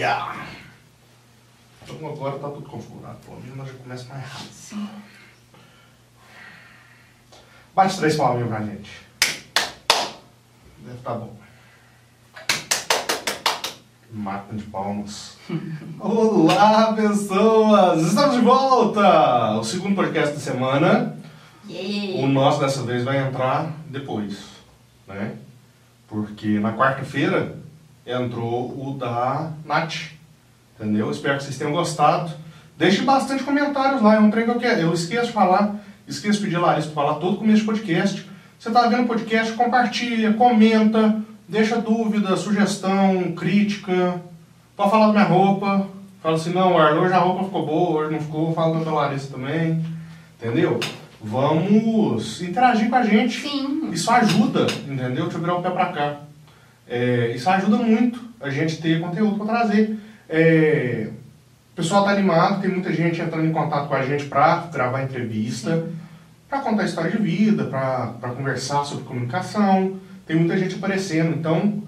dia! Então agora tá tudo configurado, pelo menos já começa mais rápido. Sim. Bate três palminhas pra gente. Deve tá bom. Máquina de palmas. Olá, pessoas! Estamos de volta! O segundo podcast da semana. O Yay! nosso dessa vez vai entrar depois, né? Porque na quarta-feira entrou o da Nath, entendeu? Espero que vocês tenham gostado. Deixe bastante comentários lá, é um trem que eu quero. Eu esqueço de falar, esqueço de pedir a Larissa para falar todo começo de podcast. Você tá vendo o podcast, compartilha, comenta, deixa dúvida, sugestão, crítica. Pode falar da minha roupa. Fala assim, não, Arlo, hoje a roupa ficou boa, hoje não ficou. Fala da Larissa também. Entendeu? Vamos interagir com a gente. Sim. Isso ajuda, entendeu? Deixa eu virar o pé pra cá. É, isso ajuda muito a gente ter conteúdo para trazer. É, o pessoal tá animado, tem muita gente entrando em contato com a gente para gravar entrevista, para contar história de vida, para conversar sobre comunicação. Tem muita gente aparecendo, então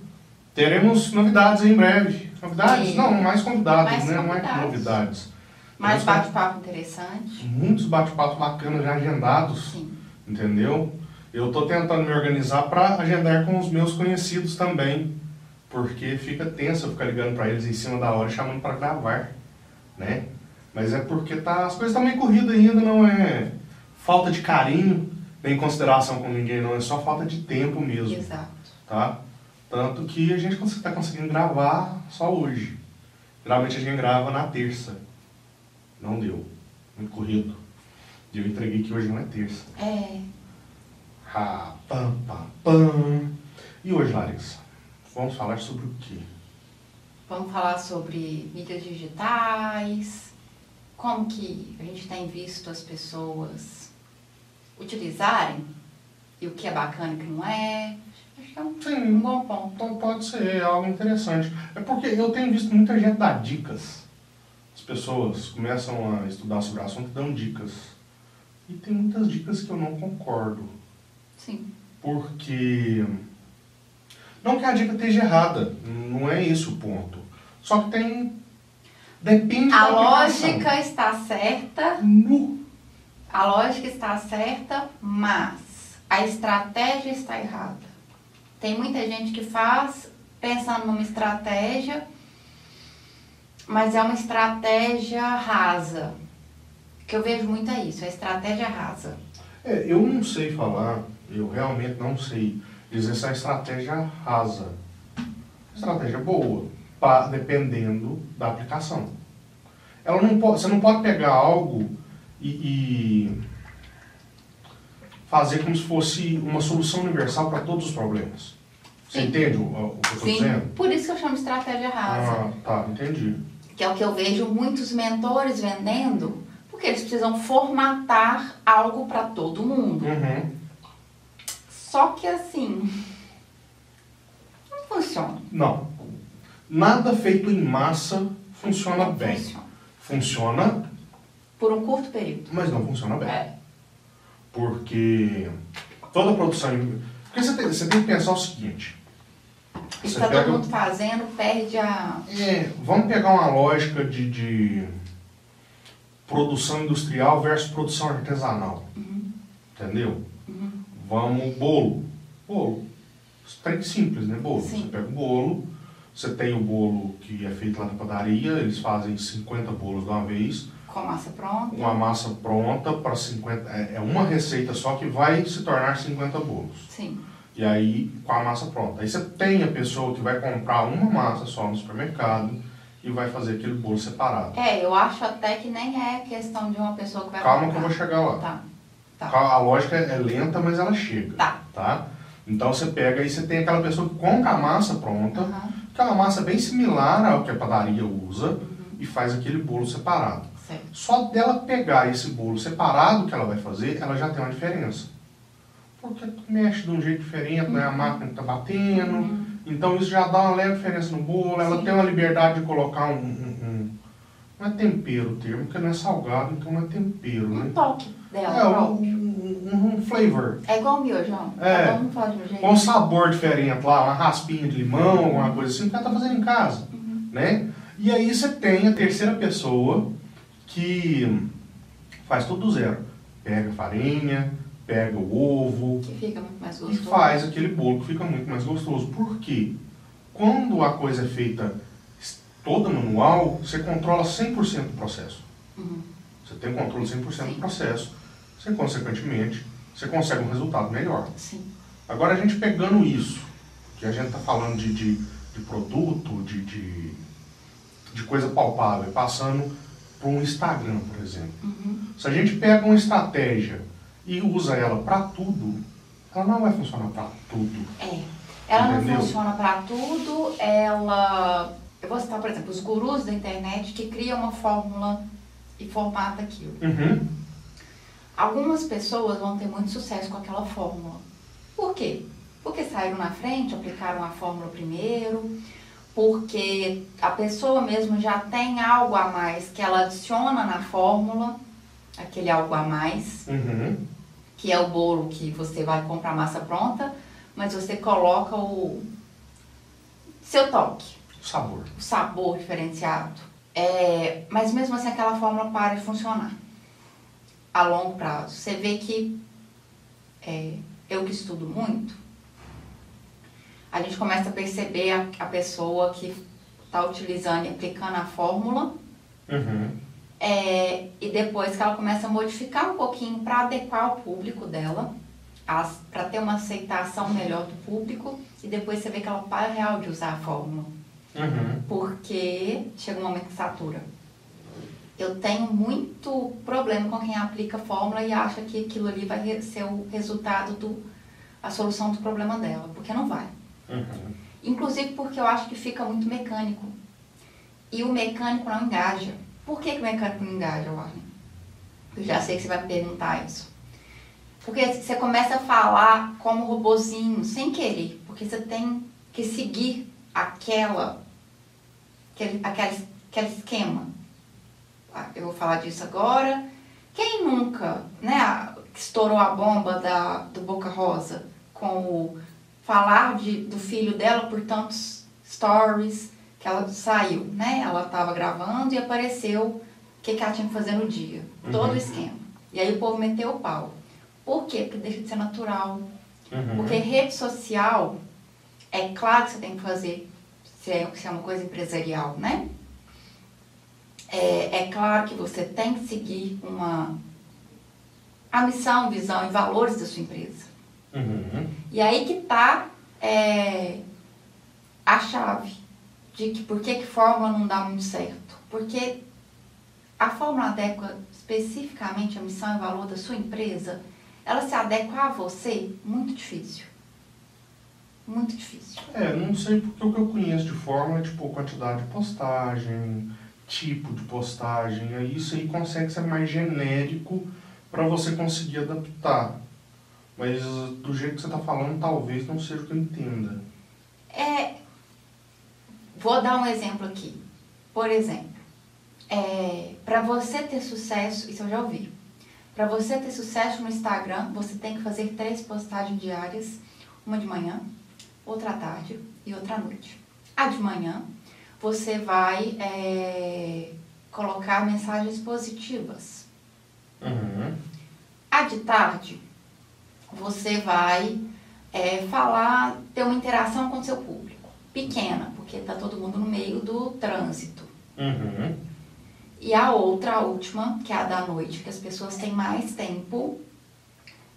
teremos novidades em breve. Novidades? Sim. Não, mais convidados, Mais né? Não é convidados. novidades. Mais Teremos bate-papo interessante. Muitos bate-papos bacanas já agendados Sim. entendeu? Eu estou tentando me organizar para agendar com os meus conhecidos também, porque fica tenso eu ficar ligando para eles em cima da hora chamando para gravar, né? Mas é porque tá, as coisas estão meio corridas ainda, não é falta de carinho, nem consideração com ninguém, não, é só falta de tempo mesmo, Exato. tá? Tanto que a gente está conseguindo gravar só hoje. Geralmente a gente grava na terça. Não deu. Muito corrido. E eu entreguei que hoje não é terça. É. Ah, pam, pam, pam. E hoje, Larissa, vamos falar sobre o quê? Vamos falar sobre mídias digitais, como que a gente tem visto as pessoas utilizarem e o que é bacana e o que não é. Acho que é um, um Sim, bom ponto. então pode ser algo interessante. É porque eu tenho visto muita gente dar dicas. As pessoas começam a estudar sobre o assunto e dão dicas. E tem muitas dicas que eu não concordo. Sim. Porque. Não que a dica esteja errada, não é esse o ponto. Só que tem. Depende A da lógica está certa, Nu. a lógica está certa, mas a estratégia está errada. Tem muita gente que faz pensando numa estratégia, mas é uma estratégia rasa. Que eu vejo muito é isso, a estratégia rasa. É, eu não sei falar, eu realmente não sei dizer se a estratégia rasa. Estratégia boa, pa- dependendo da aplicação. Ela não pode, você não pode pegar algo e, e fazer como se fosse uma solução universal para todos os problemas. Você Sim. entende o, o que eu estou dizendo? por isso que eu chamo de estratégia rasa. Ah, tá, entendi. que é o que eu vejo muitos mentores vendendo, porque eles precisam formatar algo para todo mundo. Uhum. Só que assim, não funciona. Não. Nada feito em massa funciona Não bem. Funciona. Funciona, Por um curto período. mas não funciona bem. É. Porque toda produção. Porque você tem, você tem que pensar o seguinte. E Você tá pega- todo mundo fazendo, perde a. É, vamos pegar uma lógica de, de produção industrial versus produção artesanal. Entendeu? Vamos, bolo. Bolo. Trem simples, né? Bolo. Sim. Você pega o bolo, você tem o bolo que é feito lá na padaria, eles fazem 50 bolos de uma vez, com a massa pronta. uma massa pronta para 50. É é uma receita só que vai se tornar 50 bolos. Sim. E aí, com a massa pronta. Aí você tem a pessoa que vai comprar uma massa só no supermercado e vai fazer aquele bolo separado. É, eu acho até que nem é questão de uma pessoa que vai Calma que eu comprar. vou chegar lá. Tá. Tá. A lógica é lenta, mas ela chega. Tá. Tá? Então você pega e você tem aquela pessoa que compra a massa pronta, aquela massa bem similar ao que a padaria usa, e faz aquele bolo separado. Certo. Só dela pegar esse bolo separado que ela vai fazer, ela já tem uma diferença. Porque tu mexe de um jeito diferente, né? a máquina que tá batendo, então isso já dá uma leve diferença no bolo, ela Sim. tem uma liberdade de colocar um, um- um- Não é tempero o termo, porque não é salgado, então não é tempero, Um né? toque dela É, um, um- um flavor. É igual o miojão. É. Cada um faz de um jeito. com um sabor diferente lá, uma raspinha de limão, alguma coisa assim, o cara tá fazendo em casa, né? E aí você tem a terceira pessoa que faz tudo do zero. Pega a farinha, pega o ovo Que fica muito mais e gostoso. faz aquele bolo que fica muito mais gostoso. Por quê? Quando a coisa é feita toda manual, você controla 100% do processo. Uhum. Você tem controle 100% do Sim. processo. Você, consequentemente, você consegue um resultado melhor. Sim. Agora, a gente pegando isso, que a gente está falando de, de, de produto, de, de, de coisa palpável, e passando para um Instagram, por exemplo. Uhum. Se a gente pega uma estratégia e usa ela para tudo, ela não vai funcionar para tudo. É. Ela Entendeu? não funciona para tudo, ela. Eu vou citar, por exemplo, os gurus da internet que criam uma fórmula e formatam aquilo. Uhum. Algumas pessoas vão ter muito sucesso com aquela fórmula. Por quê? Porque saíram na frente, aplicaram a fórmula primeiro, porque a pessoa mesmo já tem algo a mais que ela adiciona na fórmula, aquele algo a mais, Uhum. que é o bolo que você vai comprar massa pronta, mas você coloca o seu toque, Sabor. o sabor diferenciado. É, mas mesmo assim aquela fórmula para de funcionar a longo prazo. Você vê que é, eu que estudo muito, a gente começa a perceber a, a pessoa que está utilizando e aplicando a fórmula Uhum. é, e depois que ela começa a modificar um pouquinho para adequar o público dela, para ter uma aceitação melhor do público, e depois você vê que ela para real de usar a fórmula, Uhum. porque chega um momento que satura. Eu tenho muito problema com quem aplica fórmula e acha que aquilo ali vai ser o resultado do a solução do problema dela, porque não vai. Uhum. Inclusive porque eu acho que fica muito mecânico. E o mecânico não engaja. Por que, que o mecânico não engaja, Warren? Eu já sei que você vai me perguntar isso. Porque você começa a falar como robozinho, sem querer. Porque você tem que seguir aquela, aquele, aquele, aquele esquema. Eu vou falar disso agora. Quem nunca, né, estourou a bomba da, do Boca Rosa com o falar de, do filho dela por tantos stories que ela saiu, né? Ela estava gravando e apareceu o que, que ela tinha que fazer no dia. Todo Uhum. o esquema. E aí o povo meteu o pau. Por quê? Porque deixa de ser natural. Uhum. Porque rede social, é claro que você tem que fazer, se é, se é uma coisa empresarial, né? É, é claro que você tem que seguir uma a missão, visão e valores da sua empresa. Uhum. E aí que tá é, a chave de que por que, que fórmula não dá muito certo. Porque a fórmula adequa especificamente a missão e valor da sua empresa, ela se adequa a você, muito difícil. Muito difícil. É, não sei porque o que eu conheço de fórmula é tipo quantidade de postagem, tipo de postagem, aí isso aí consegue ser mais genérico para você conseguir adaptar. Mas do jeito que você está falando, talvez não seja o que eu entenda. É, vou dar um exemplo aqui. Por exemplo, é, para você ter sucesso, isso eu já ouvi. Para você ter sucesso no Instagram, você tem que fazer três postagens diárias, uma de manhã, outra à tarde e outra à noite. A de manhã, você vai é, colocar mensagens positivas. Uhum. A de tarde, você vai é, falar, ter uma interação com o seu público. Pequena, porque está todo mundo no meio do trânsito. Uhum. E a outra, a última, que é a da noite, que as pessoas têm mais tempo,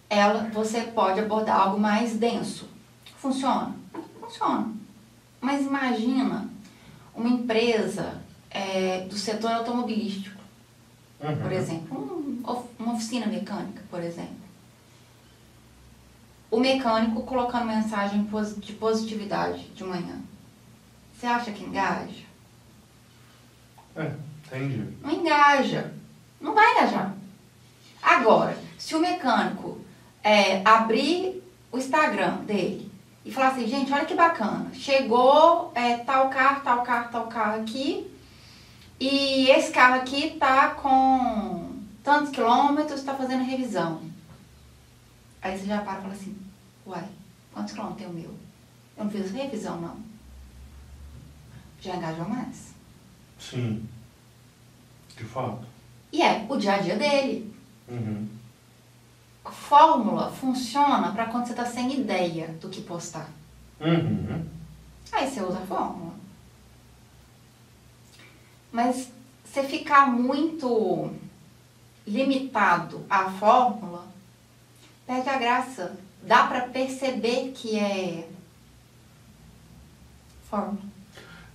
ela, você pode abordar algo mais denso. Funciona? Funciona. Mas imagina uma empresa é, do setor automobilístico, Uhum. por exemplo, um uma oficina mecânica, por exemplo. O mecânico colocando mensagem de positividade de manhã. Você acha que engaja? É, entendi. Não engaja. Não vai engajar. Agora, se o mecânico é, abrir o Instagram dele e falar assim, gente, olha que bacana, chegou é, tal carro, tal carro, tal carro aqui, e esse carro aqui tá com tantos quilômetros, tá fazendo revisão. Aí você já para e fala assim, uai, quantos quilômetros tem o meu? Eu não fiz revisão, não. Já engajou mais. Sim. De fato. E é o dia a dia dele. Uhum. Fórmula funciona para quando você está sem ideia do que postar. Uhum. Aí você usa a fórmula. Mas você ficar muito limitado à fórmula, perde a graça. Dá para perceber que é fórmula.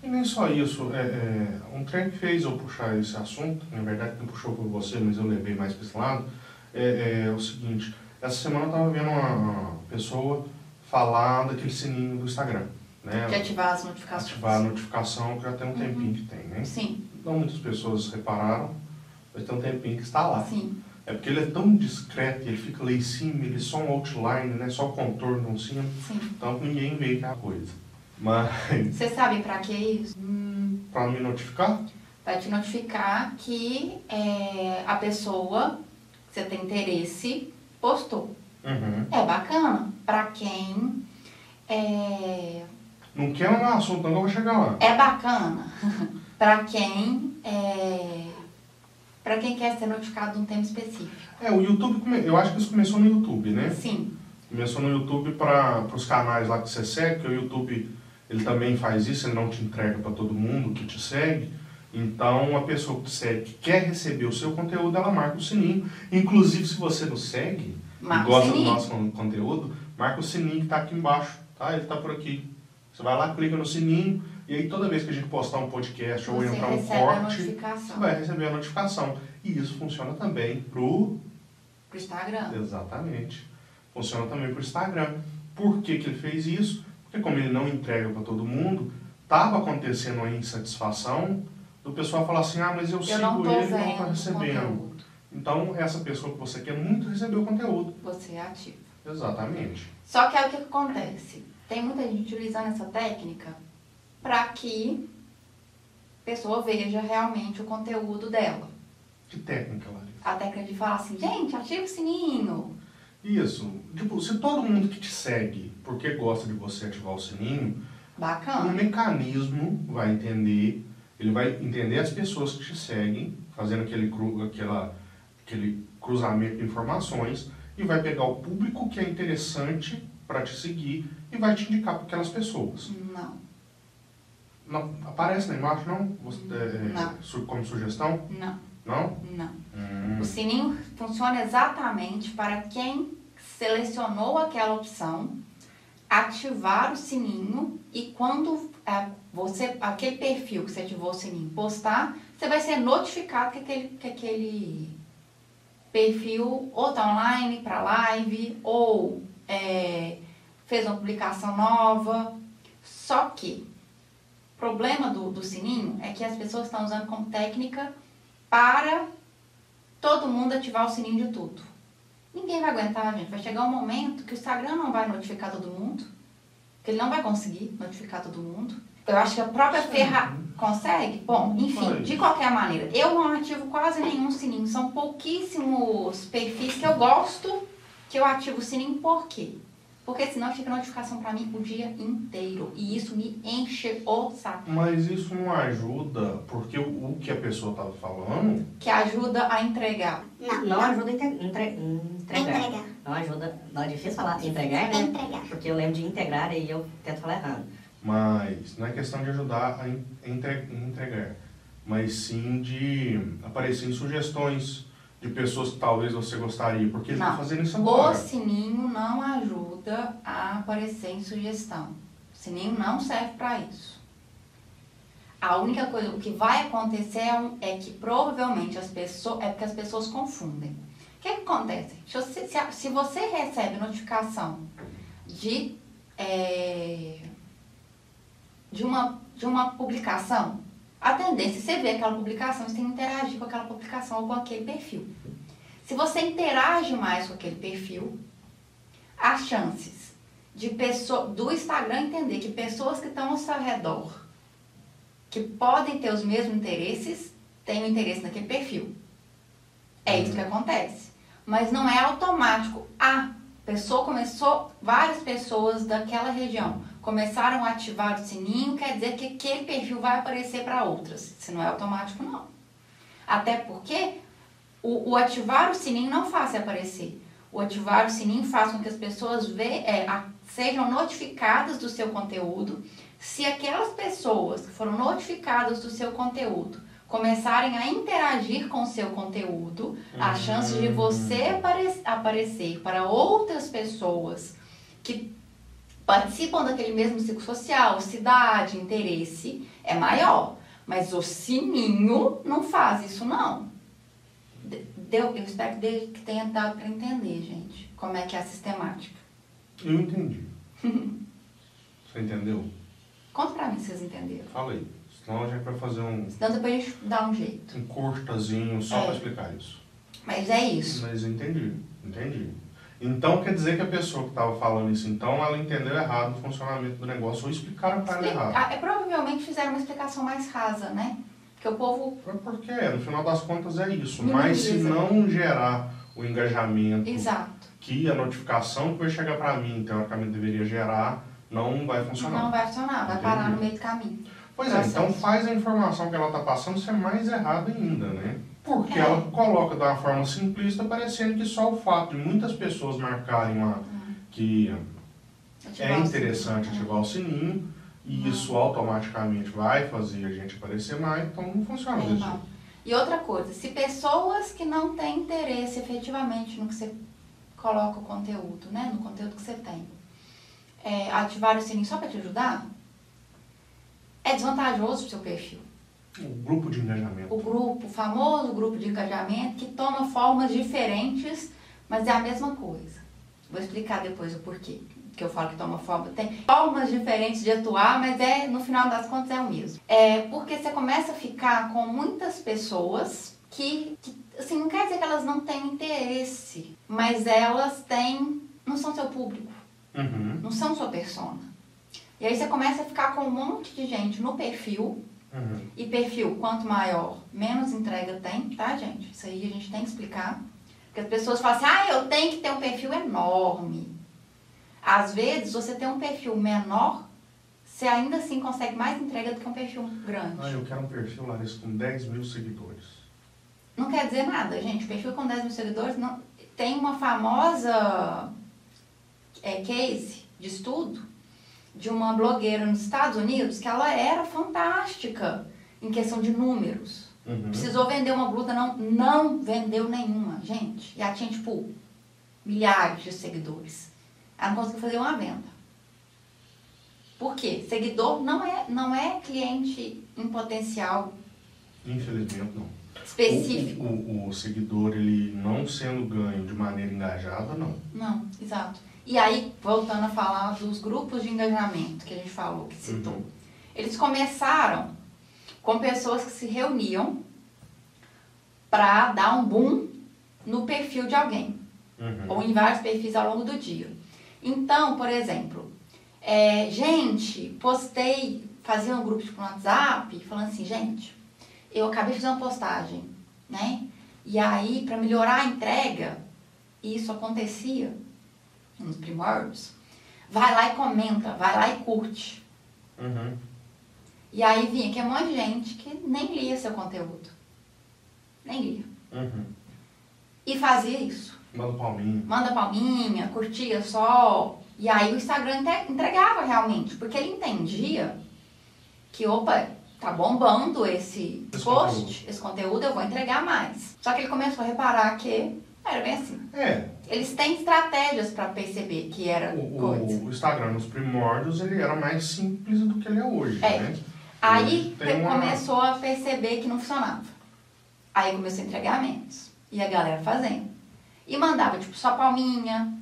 E nem só isso, é, é, um trem que fez eu puxar esse assunto, na verdade quem puxou foi você, mas eu levei mais para esse lado, é, é o seguinte, essa semana eu estava vendo uma, pessoa falar daquele sininho do Instagram. Né? De ativar as notificações. Ativar a notificação, que já tem um Uhum. tempinho que tem, né? Sim, Não muitas pessoas repararam, mas tem um tempinho que está lá. sim. É porque ele é tão discreto, ele fica lá em cima, ele é só um outline, né? Só o contorno em cima, Sim. então ninguém vê que é a coisa. Mas, Você sabe para que isso? Hum, para me notificar, vai te notificar que é, a pessoa você tem interesse postou. uhum. É bacana para quem é, não quer um assunto, não eu vou chegar lá. é bacana para quem é, para quem quer ser notificado de um tema específico. É, o YouTube, eu acho que isso começou no YouTube, né? Sim, Começou no YouTube para os canais lá que você segue, que o YouTube ele também faz isso, ele não te entrega para todo mundo que te segue. Então, a pessoa que segue, que quer receber o seu conteúdo, ela marca o sininho. Inclusive, se você nos segue Marca e o gosta do nosso con- conteúdo, marca o sininho que está aqui embaixo, tá? Ele está por aqui. Você vai lá, clica no sininho, e aí toda vez que a gente postar um podcast ou você entrar um a corte, você vai receber a notificação. E isso funciona também pro pro Instagram. Exatamente. Funciona também para o Instagram. Por que, que ele fez isso? Porque como ele não entrega para todo mundo, estava acontecendo uma insatisfação do pessoal falar assim, ah, mas eu, Eu sigo não ele e não estou vendo o recebendo. conteúdo. Então, essa pessoa que você quer muito receber o conteúdo. Você é ativo. Exatamente. Só que aí o que acontece? Tem muita gente utilizando essa técnica para que a pessoa veja realmente o conteúdo dela. Que técnica, Larissa? A técnica de falar assim, gente, ativa o sininho. Isso. Tipo, se todo mundo que te segue, porque gosta de você ativar o sininho, um Bacana. mecanismo vai entender, ele vai entender as pessoas que te seguem, fazendo aquele, cru, aquela, aquele cruzamento de informações, e vai pegar o público que é interessante para te seguir e vai te indicar para aquelas pessoas. Não, Não, aparece na imagem, não? Você, é, Não. su- como sugestão? não, Não? não. Hum. O sininho funciona exatamente para quem selecionou aquela opção, ativar o sininho e quando é, você, aquele perfil que você ativou o sininho postar, você vai ser notificado que aquele, que aquele perfil ou tá online para live ou é, fez uma publicação nova. Só que o problema do, do sininho é que as pessoas estão usando como técnica para todo mundo ativar o sininho de tudo. Ninguém vai aguentar, gente. Vai chegar um momento que o Instagram não vai notificar todo mundo, que ele não vai conseguir notificar todo mundo. Eu acho que a própria. Ferra consegue. Bom, enfim, de qualquer maneira, eu não ativo quase nenhum sininho. São pouquíssimos perfis que eu gosto que eu ativo o sininho. Por quê? Porque senão fica notificação pra mim o dia inteiro. E isso me enche o saco. Mas isso não ajuda, porque o, o que a pessoa estava falando, Que ajuda a entregar. Não, Não ajuda a inte- entre- entregar. Entregar. Não ajuda. Não é difícil falar entregar, né? Entregar. Porque eu lembro de integrar e eu tento falar errado. mas não é questão de ajudar a en- entre- entregar, mas sim de aparecer em sugestões de pessoas que talvez você gostaria, porque ele está Não. fazendo isso O agora. sininho não ajuda a aparecer em sugestão. O sininho não serve para isso. A única coisa, o que vai acontecer é, é que provavelmente as pessoas, é porque as pessoas confundem. O que, que acontece? Se você, se se você recebe notificação de, é, de, uma, de uma publicação, a tendência é você ver aquela publicação, você tem que interagir com aquela publicação ou com aquele perfil. Se você interage mais com aquele perfil, as chances de pessoa, do Instagram entender que pessoas que estão ao seu redor, que podem ter os mesmos interesses, têm interesse naquele perfil. É isso que acontece. Mas não é automático. A pessoa começou, várias pessoas daquela região começaram a ativar o sininho, quer dizer que aquele perfil vai aparecer para outras. Isso não é automático, não. Até porque o, o ativar o sininho não faz aparecer. O ativar o sininho faz com que as pessoas é, a, sejam notificadas do seu conteúdo. Se aquelas pessoas que foram notificadas do seu conteúdo começarem a interagir com o seu conteúdo, a chance de você apare aparecer para outras pessoas que participam daquele mesmo ciclo social, cidade, interesse, é maior. Mas o sininho não faz isso, não. Deu, eu espero que tenha dado para entender, gente, como é que é a sistemática. Eu entendi. Você entendeu? Conta pra mim se vocês entenderam. Fala aí. Senão a gente vai fazer um, Senão depois dá um jeito. um curtazinho só É. para explicar isso. Mas é isso. Mas entendi, entendi. Então quer dizer que a pessoa que estava falando isso, então, ela entendeu errado o funcionamento do negócio ou explicaram para ela errado. ah, é, provavelmente fizeram uma explicação mais rasa, né? Porque o povo. É Porque, no final das contas, é isso. Mas se não gerar o engajamento Exato. que a notificação que vai chegar para mim, teoricamente deveria gerar, não vai funcionar. Não vai funcionar, vai Entendi. parar no meio do caminho. Pois é, Processo. então faz a informação que ela está passando ser mais errada ainda, né? Porque É. ela coloca de uma forma simplista, parecendo que só o fato de muitas pessoas marcarem uma, que é Ativar o interessante sininho. ativar o sininho, e isso automaticamente vai fazer a gente aparecer mais, então não funciona É, jeito. E outra coisa, se pessoas que não têm interesse efetivamente no que você coloca o conteúdo, né? No conteúdo que você tem, é, ativar o sininho só para te ajudar, é desvantajoso pro seu perfil. O grupo de engajamento. O grupo, o famoso grupo de engajamento, que toma formas diferentes, mas é a mesma coisa. Vou explicar depois o porquê que eu falo que toma forma. Tem formas diferentes de atuar, mas é no final das contas é o mesmo. É porque você começa a ficar com muitas pessoas que, que assim, não quer dizer que elas não têm interesse, mas elas têm, não são seu público Uhum, não são sua persona. E aí você começa a ficar com um monte de gente no perfil, uhum. e perfil quanto maior, menos entrega tem, tá, gente? Isso aí a gente tem que explicar. Porque as pessoas falam assim, ah, eu tenho que ter um perfil enorme. Às vezes, você tem um perfil menor, você ainda assim consegue mais entrega do que um perfil grande. Ah, eu quero um perfil, Larissa, com 10 mil seguidores. Não quer dizer nada, gente. Perfil com 10 mil seguidores não... tem uma famosa é, case de estudo de uma blogueira nos Estados Unidos que ela era fantástica em questão de números. Uhum. Precisou vender uma blusa, não, não vendeu nenhuma, gente. E ela tinha, tipo, milhares de seguidores. Ela não conseguiu fazer uma venda. Por quê? Seguidor não é, não é cliente em potencial Infelizmente, não. específico. O, o- o seguidor, ele não sendo ganho de maneira engajada, não. Não, exato. E aí, voltando a falar dos grupos de engajamento que a gente falou, que citou. Uhum. Eles começaram com pessoas que se reuniam para dar um boom no perfil de alguém, Uhum. ou em vários perfis ao longo do dia. Então, por exemplo, é, gente, postei, fazia um grupo tipo, no WhatsApp, falando assim, gente, eu acabei de fazer uma postagem, né? E aí, para melhorar a entrega, isso acontecia nos primórdios, vai lá e comenta, vai lá e curte. Uhum. E aí vinha aqui um monte de gente que nem lia seu conteúdo. Nem lia. Uhum. E fazia isso. Manda palminha. Manda palminha, curtia só. E aí o Instagram entregava realmente, porque ele entendia que, opa, tá bombando esse, Esse post, conteúdo. esse conteúdo, eu vou entregar mais. Só que ele começou a reparar que era bem assim. É, Eles têm estratégias para perceber que era o, coisa. o, Instagram nos primórdios, ele era mais simples do que ele é hoje, É. né? Aí uma- começou a perceber que não funcionava. Aí começou a entregar menos. E a galera fazendo. E mandava, tipo, só palminha.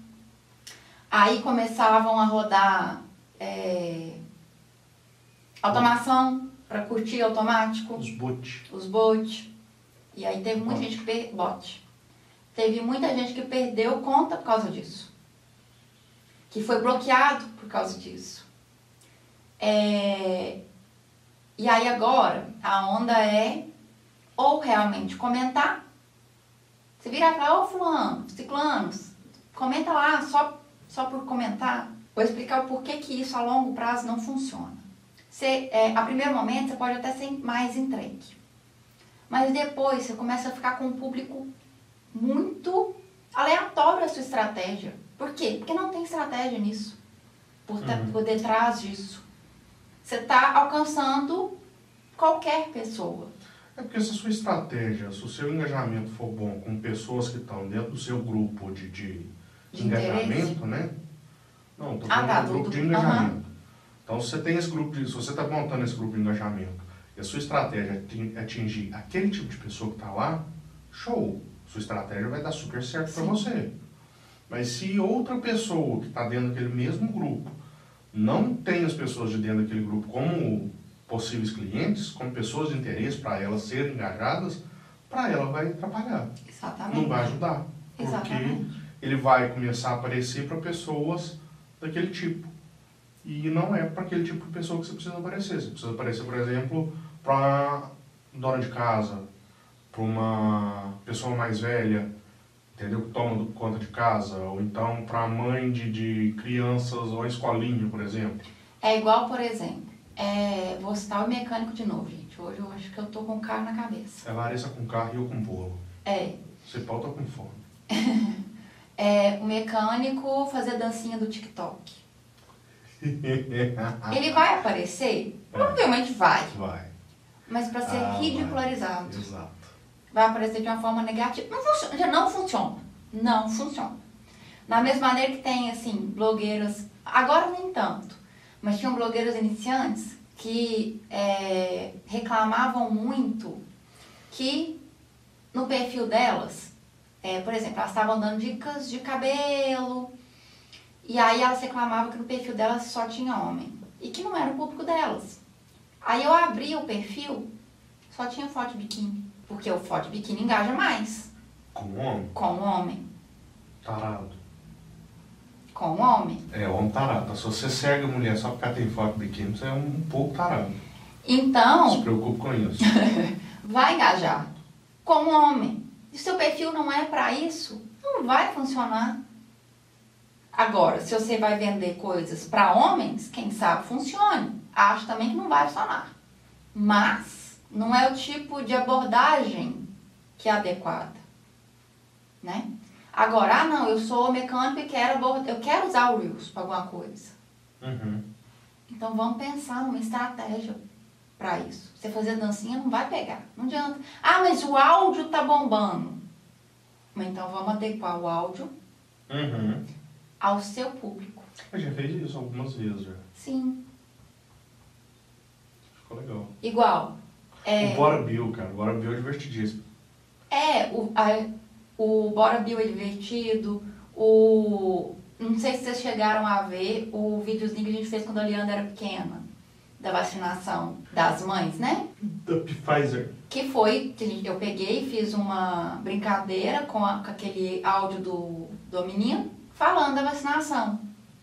Aí começavam a rodar é, automação para curtir automático, Os bots. os bots. E aí teve muita gente que bot. Teve muita gente que perdeu conta por causa disso. Que foi bloqueado por causa disso. É, E aí agora, a onda é ou realmente comentar. Você virar e falar, ô fulano, ciclano, comenta lá só, só por comentar. Vou explicar o porquê que isso a longo prazo não funciona. Você, é, a primeiro momento você pode até ser mais entregue. Mas depois você começa a ficar com um público muito aleatório a sua estratégia. Por quê? Porque não tem estratégia nisso. Por, uhum. por detrás disso. Você está alcançando qualquer pessoa. É porque se a sua estratégia, se o seu engajamento for bom com pessoas que estão dentro do seu grupo de, de, de engajamento, né? Não, estou falando ah, tá, do grupo de engajamento. Uhum. Então, se você tem esse grupo de, se você está montando esse grupo de engajamento e a sua estratégia é atingir aquele tipo de pessoa que está lá, show. Sua estratégia vai dar super certo para você. Mas se outra pessoa que está dentro daquele mesmo grupo não tem as pessoas de dentro daquele grupo como possíveis clientes, como pessoas de interesse para elas serem engajadas, para ela vai atrapalhar. Exatamente. Não vai ajudar. Porque ele vai começar a aparecer para pessoas daquele tipo. E não é para aquele tipo de pessoa que você precisa aparecer. Você precisa aparecer, por exemplo, para dona de casa, para uma pessoa mais velha, entendeu? Que toma conta de casa, ou então para a mãe de, de crianças ou a escolinha, por exemplo. É igual, por exemplo, é, vou citar o mecânico de novo, gente. Hoje eu acho que eu tô com carro na cabeça. É Larissa com carro e eu com bolo. É. Você pauta com fome. é, o mecânico fazer dancinha do TikTok. Ele vai aparecer? É. Provavelmente vai. Vai. Mas para ser ah, ridicularizado. Vai. Exato vai aparecer de uma forma negativa. Não funciona, já não funciona. Não funciona. Da mesma maneira que tem, assim, blogueiras, agora nem tanto, mas tinham blogueiras iniciantes que é, reclamavam muito que no perfil delas, é, por exemplo, elas estavam dando dicas de cabelo, e aí elas reclamavam que no perfil delas só tinha homem, e que não era o público delas. Aí eu abri o perfil, só tinha foto de biquíni. Porque o foto de biquíni engaja mais. Com o homem? Com o homem. Tarado. Com o homem. É, homem tarado. Se você segue a mulher só porque ela tem foto de biquíni, você é um, pouco tarado. Então. Não se preocupe com isso. vai engajar com o homem. E seu perfil não é para isso, não vai funcionar. Agora, se você vai vender coisas para homens, quem sabe funcione. Acho também que não vai funcionar. Mas não é o tipo de abordagem que é adequada, né? Agora, ah, não, eu sou mecânico e quero, eu quero usar o Reels para alguma coisa. Uhum. Então, vamos pensar numa estratégia para isso. Você fazer dancinha não vai pegar, não adianta. Ah, mas o áudio tá bombando. Então, vamos adequar o áudio uhum. ao seu público. Eu já fez isso algumas vezes, já. Sim. Ficou legal. Igual, é... O Bora Bill, cara. O Bora Bill é divertidíssimo. É, o, a, o Bora Bill é divertido. O. Não sei se vocês chegaram a ver o videozinho que a gente fez quando a Leandra era pequena. Da vacinação das mães, né? Da Pfizer. Que foi, que eu peguei e fiz uma brincadeira com, a, com aquele áudio do, do menino falando da vacinação.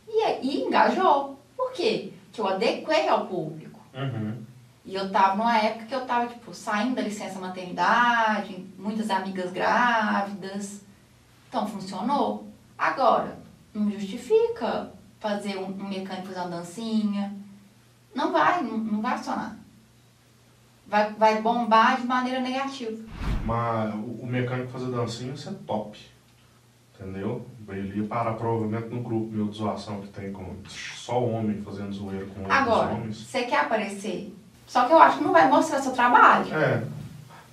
E, e engajou. Por quê? Que eu adequei ao público. Uhum. E eu tava numa época que eu tava, tipo, saindo da licença maternidade, muitas amigas grávidas. Então, funcionou. Agora, não justifica fazer um, um mecânico fazer uma dancinha. Não vai, não, não vai funcionar. Vai, vai bombar de maneira negativa. Mas o mecânico fazer dancinha, isso é top. Entendeu? Ele ia parar provavelmente no grupo meu de zoação que tem com só homem fazendo zoeira com outros Agora, homens. Você quer aparecer só que eu acho que não vai mostrar seu trabalho. É.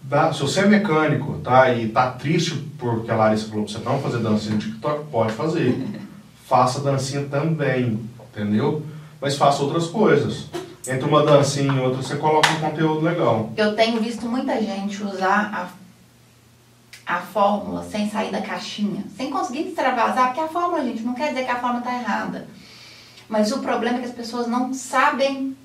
Dá, se você é mecânico, tá? E tá triste porque a Larissa falou pra você não fazer dancinha no TikTok, pode fazer. faça dancinha também, entendeu? Mas faça outras coisas. Entre uma dancinha e outra, você coloca um conteúdo legal. Eu tenho visto muita gente usar a, a fórmula sem sair da caixinha, sem conseguir extravasar, porque a fórmula, gente, não quer dizer que a fórmula está errada. Mas o problema é que as pessoas não sabem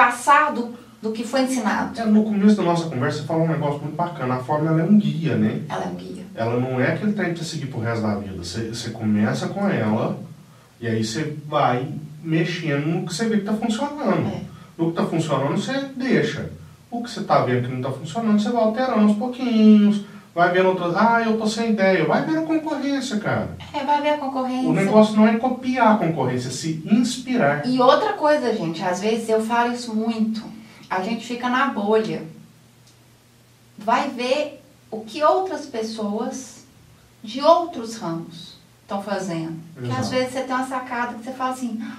passar do, do que foi ensinado. É, no começo da nossa conversa você falou um negócio muito bacana. A fórmula é um guia, né? Ela é um guia. Ela não é aquele trem você seguir pro resto da vida. Você, você começa com ela e aí você vai mexendo no que você vê que tá funcionando. É. No que tá funcionando você deixa. O que você tá vendo que não tá funcionando, você vai alterando aos pouquinhos, vai vendo outras, ah, eu tô sem ideia, vai vendo concorrência, cara. É, vai ver a concorrência. O negócio não é copiar a concorrência, é se inspirar. E outra coisa, gente, às vezes eu falo isso muito, a gente fica na bolha. Vai ver o que outras pessoas de outros ramos estão fazendo. Que às Exato. vezes você tem uma sacada que você fala assim, "Ah,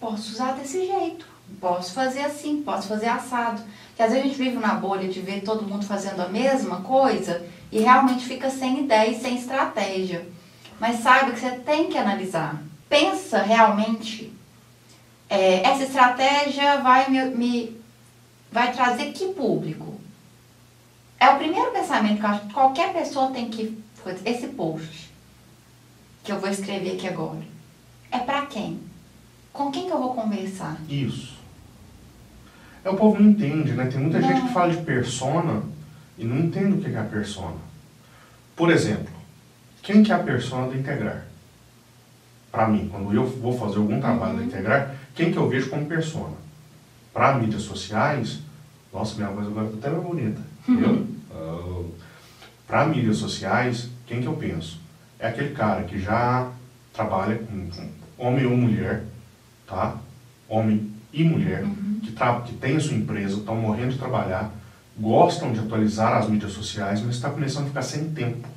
posso usar desse jeito, posso fazer assim, posso fazer assado. Que às vezes a gente vive na bolha de ver todo mundo fazendo a mesma coisa e realmente fica sem ideia e sem estratégia. Mas saiba que você tem que analisar. Pensa realmente, é, essa estratégia vai me, me- vai trazer que público? É o primeiro pensamento que eu acho que qualquer pessoa tem que. Esse post que eu vou escrever aqui agora. É pra quem? Com quem que eu vou conversar? Isso. É, o povo não entende, né? Tem muita Não. gente que fala de persona e não entende o que é a persona. Por exemplo, quem que é a persona do Integrar? Para mim, quando eu vou fazer algum trabalho Uhum. do Integrar, quem que eu vejo como persona? Para mídias sociais, nossa, minha voz agora está até mais bonita. Viu? Para mídias sociais, quem que eu penso? É aquele cara que já trabalha com, com homem ou mulher, tá? Homem e mulher, que, que tem a sua empresa, estão morrendo de trabalhar, gostam de atualizar as mídias sociais, mas está começando a ficar sem tempo.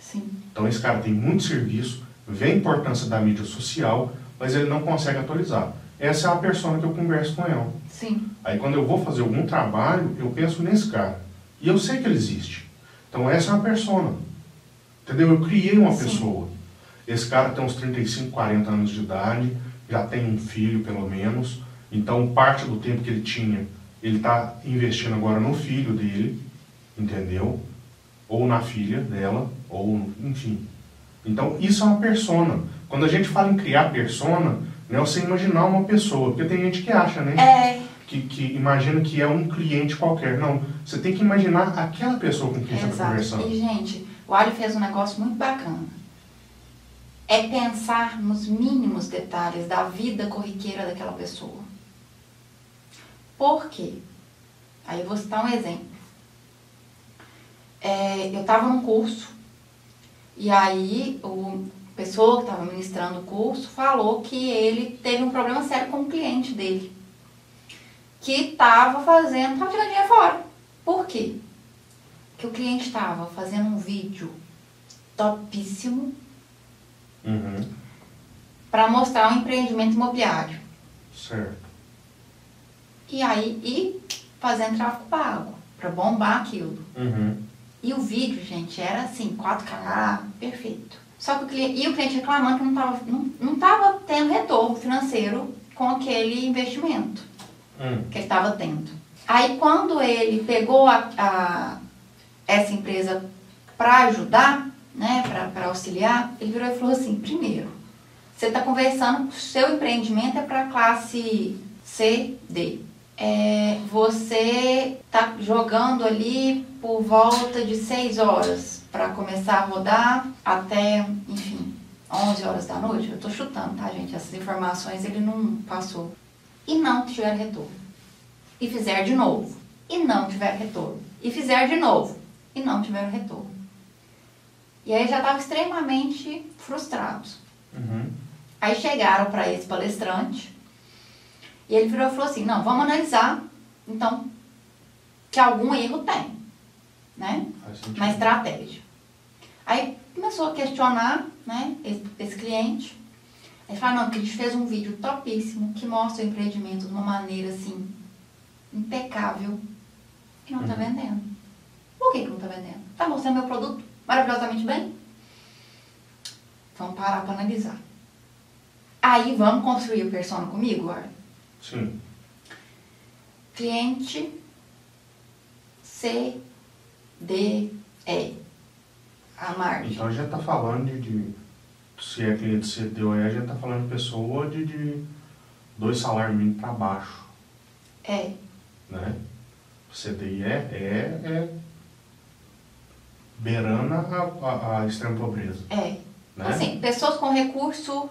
Sim. Então esse cara tem muito serviço, vê a importância da mídia social, mas ele não consegue atualizar. Essa é a persona que eu converso com ela. Sim. Aí quando eu vou fazer algum trabalho, eu penso nesse cara. E eu sei que ele existe. Então essa é uma persona. Entendeu? Eu criei uma Sim. pessoa. Esse cara tem uns 35, 40 anos de idade, já tem um filho pelo menos. Então parte do tempo que ele tinha, ele está investindo agora no filho dele, entendeu? Ou na filha dela, ou enfim. Então isso é uma persona. Quando a gente fala em criar persona, não é você imaginar uma pessoa, porque tem gente que acha, né? É, que, que imagina que é um cliente qualquer. Não, você tem que imaginar aquela pessoa com quem você está exato. conversando. E, gente, o Ali fez um negócio muito bacana. É pensar nos mínimos detalhes da vida corriqueira daquela pessoa. Por quê? Aí eu vou citar um exemplo. É, eu estava num curso e aí o pessoa que estava ministrando o curso falou que ele teve um problema sério com o cliente dele. Que estava fazendo, estava tirando dinheiro fora. Por quê? que o cliente estava fazendo um vídeo topíssimo Uhum, para mostrar um empreendimento imobiliário. certo. E aí, e fazendo tráfego pago, para bombar aquilo. Uhum, E o vídeo, gente, era assim, 4K, perfeito. Só que o cliente, e o cliente reclamando que não estava não, não tava tendo retorno financeiro com aquele investimento hum, que ele estava tendo. Aí quando ele pegou a, a- essa empresa para ajudar, né, para auxiliar, ele virou e falou assim, primeiro, você está conversando, seu empreendimento é para classe C, D. É, você está jogando ali por volta de 6 horas para começar a rodar até, enfim, 11 horas da noite. Eu estou chutando, tá, gente? Essas informações ele não passou. E não tiver retorno e fizer de novo, e não tiver retorno, e fizer de novo, e não tiver retorno. E aí já estavam extremamente frustrados. uhum, Aí chegaram para esse palestrante, e ele virou e falou assim, não, vamos analisar, então, que algum erro tem, né? na estratégia. Aí começou a questionar né, esse, esse cliente. Ele falou, não, porque a gente fez um vídeo topíssimo que mostra o empreendimento de uma maneira assim, impecável e não está Uhum. vendendo. Por que, que não está vendendo? Está mostrando meu produto maravilhosamente bem? Vamos parar para analisar. Aí vamos construir o persona comigo, Ar? Sim, Cliente C, D, E. A margem. então a gente está falando de, de- se é cliente CDOE, a gente está falando de pessoa de, de dois salários mínimos para baixo, É. né? CDI é, é, é beirando a, a, a extrema pobreza, É. né? Assim, pessoas com recurso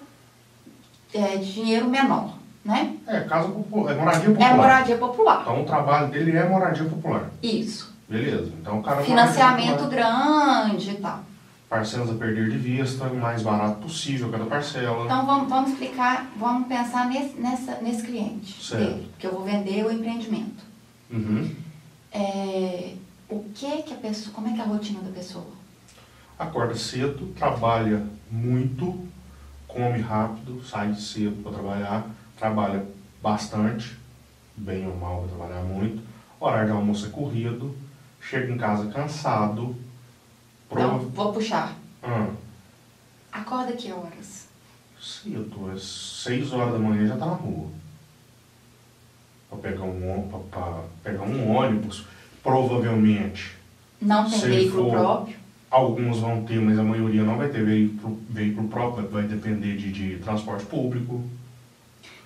é, de dinheiro menor, né? É, casa popular, é moradia popular. É moradia popular. Então o trabalho dele é moradia popular. Isso. Beleza. Então o cara Financiamento grande e tal. Parcelas a perder de vista, o mais barato possível cada parcela. Então vamos, vamos explicar, vamos pensar nesse, nessa, nesse cliente Certo. dele, que eu vou vender o empreendimento. Uhum. É, o que que a pessoa, como é que é a rotina da pessoa? Acorda cedo, trabalha muito, come rápido, sai cedo para trabalhar, trabalha bastante, bem ou mal vai trabalhar muito, horário de almoço é corrido, chega em casa cansado, prova... vou puxar. Ah, Acorda que horas? cedo, às 6 horas da manhã já tá na rua. Para pegar, um, ônibus- pra- pra pegar um ônibus, provavelmente Não tem veículo for- próprio? Alguns vão ter, mas a maioria não vai ter veículo, veículo próprio, vai depender de, de transporte público,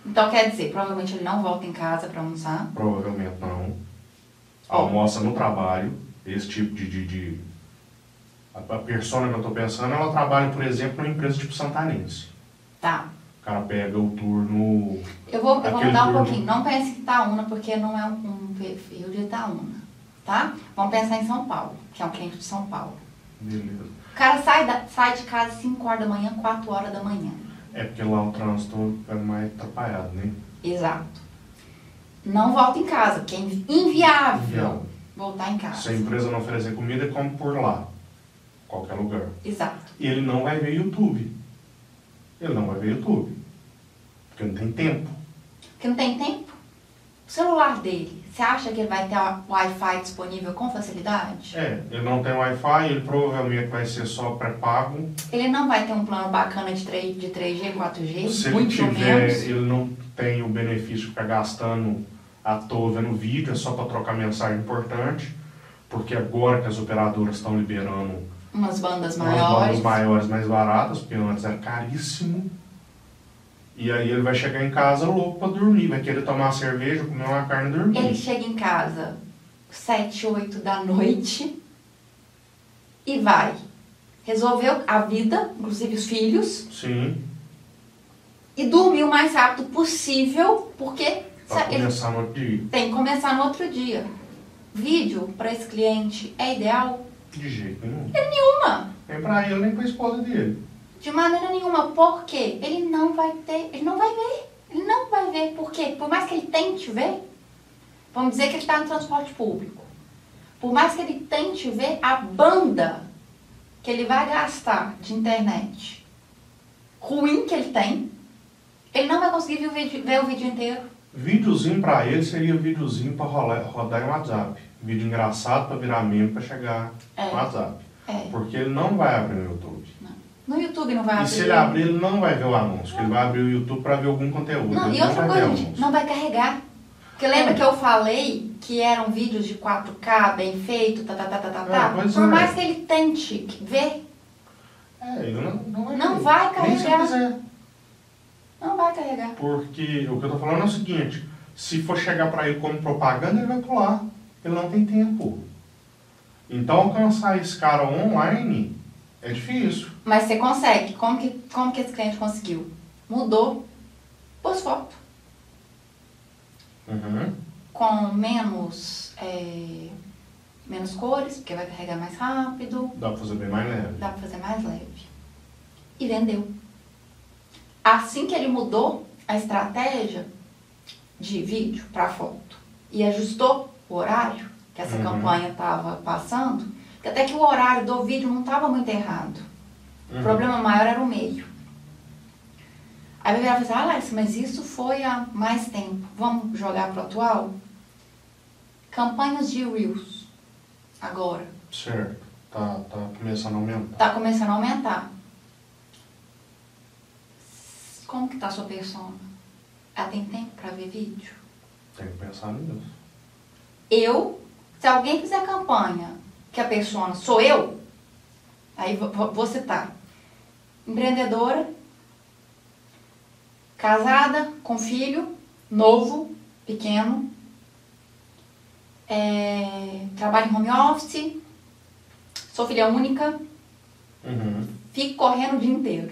Então quer dizer, provavelmente ele não volta em casa para almoçar. provavelmente não. Almoça no trabalho, esse tipo de. de, de- a, a persona que eu estou pensando, ela trabalha, por exemplo, numa empresa tipo Santanense. Tá. O cara pega o turno. Eu vou, eu vou mudar um turno. pouquinho. Não pense que Itaúna, porque não é um, perfil de Itaúna. Tá? Vamos pensar em São Paulo, que é um cliente de São Paulo. Beleza. O cara sai, da- sai de casa às 5 horas da manhã, 4 horas da manhã. É porque lá o trânsito é mais atrapalhado, né? Exato. Não volta em casa, porque é invi- inviável Inviável. voltar em Se a casa. empresa não oferecer comida, come por lá. Qualquer lugar. Exato. E ele não vai ver YouTube. Ele não vai ver YouTube. Porque não tem tempo. Porque não tem tempo. O celular dele, você acha que ele vai ter o Wi-Fi disponível com facilidade? É, ele não tem Wi-Fi, ele provavelmente vai ser só pré-pago. Ele não vai ter um plano bacana de 3, de 3G, 4G, Se ele tiver, menos. ele não tem o benefício de ficar gastando à toa vendo vídeo, é só para trocar mensagem importante. Porque agora que as operadoras estão liberando Umas bandas umas maiores. bandas maiores, mais baratas, porque antes era caríssimo. E aí ele vai chegar em casa louco para dormir, vai querer tomar uma cerveja, comer uma carne e dormir. Ele chega em casa 7, 8 da noite e vai. Resolveu a vida, inclusive os filhos, Sim, e dormir o mais rápido possível, porque ele começar no outro dia. tem que começar no outro dia. Vídeo para esse cliente é ideal? De jeito nenhum. Nenhuma. Nem pra ele, nem pra esposa dele. De maneira nenhuma. Por quê? Ele não vai ter, ele não vai ver. Ele não vai ver. Por quê? Por mais que ele tente ver, vamos dizer que ele está no transporte público. Por mais que ele tente ver a banda que ele vai gastar de internet ruim que ele tem, ele não vai conseguir ver o vídeo, ver o vídeo inteiro. Videozinho pra ele seria videozinho pra rolar, rodar em WhatsApp. Vídeo engraçado pra virar meme pra chegar É. no WhatsApp. É. Porque ele não vai abrir no YouTube. No YouTube não vai E abrir. se ele abrir, ele não vai ver o anúncio. Ele vai abrir o YouTube pra ver algum conteúdo. Não, ele e outra não vai coisa, gente, não vai carregar. Porque lembra que eu falei que eram vídeos de 4K, bem feito, tá, tá, tá, tá, tá, tá? É, Por é. mais que ele tente ver, É, ele não, não vai Não ver. vai Nem se ele carregar. não vai carregar. Porque o que eu tô falando é o seguinte, se for chegar pra ele como propaganda, ele vai pular. Ele não tem tempo. Então alcançar esse cara online é difícil. Mas você consegue. Como que, como que esse cliente conseguiu? Mudou. Pôs foto. Uhum. Com menos, é, menos cores, porque vai carregar mais rápido. Dá pra fazer bem mais leve. Dá pra fazer mais leve. E vendeu. Assim que ele mudou a estratégia de vídeo para foto e ajustou o horário que essa Uhum. campanha estava passando, até que o horário do vídeo não estava muito errado. O Uhum. problema maior era o meio. Aí vai virar e falar, ah, Alex, mas isso foi há mais tempo. Vamos jogar pro atual? Campanhas de Reels. Agora. Certo. Tá, tá começando a aumentar. Tá começando a aumentar. Como que tá a sua persona? Ela tem tempo para ver vídeo? Tem que pensar nisso. Eu, se alguém fizer campanha que a persona sou eu, aí vou, citar. Empreendedora, casada, com filho, novo, pequeno, é, trabalho em home office, sou filha única, Uhum. fico correndo o dia inteiro,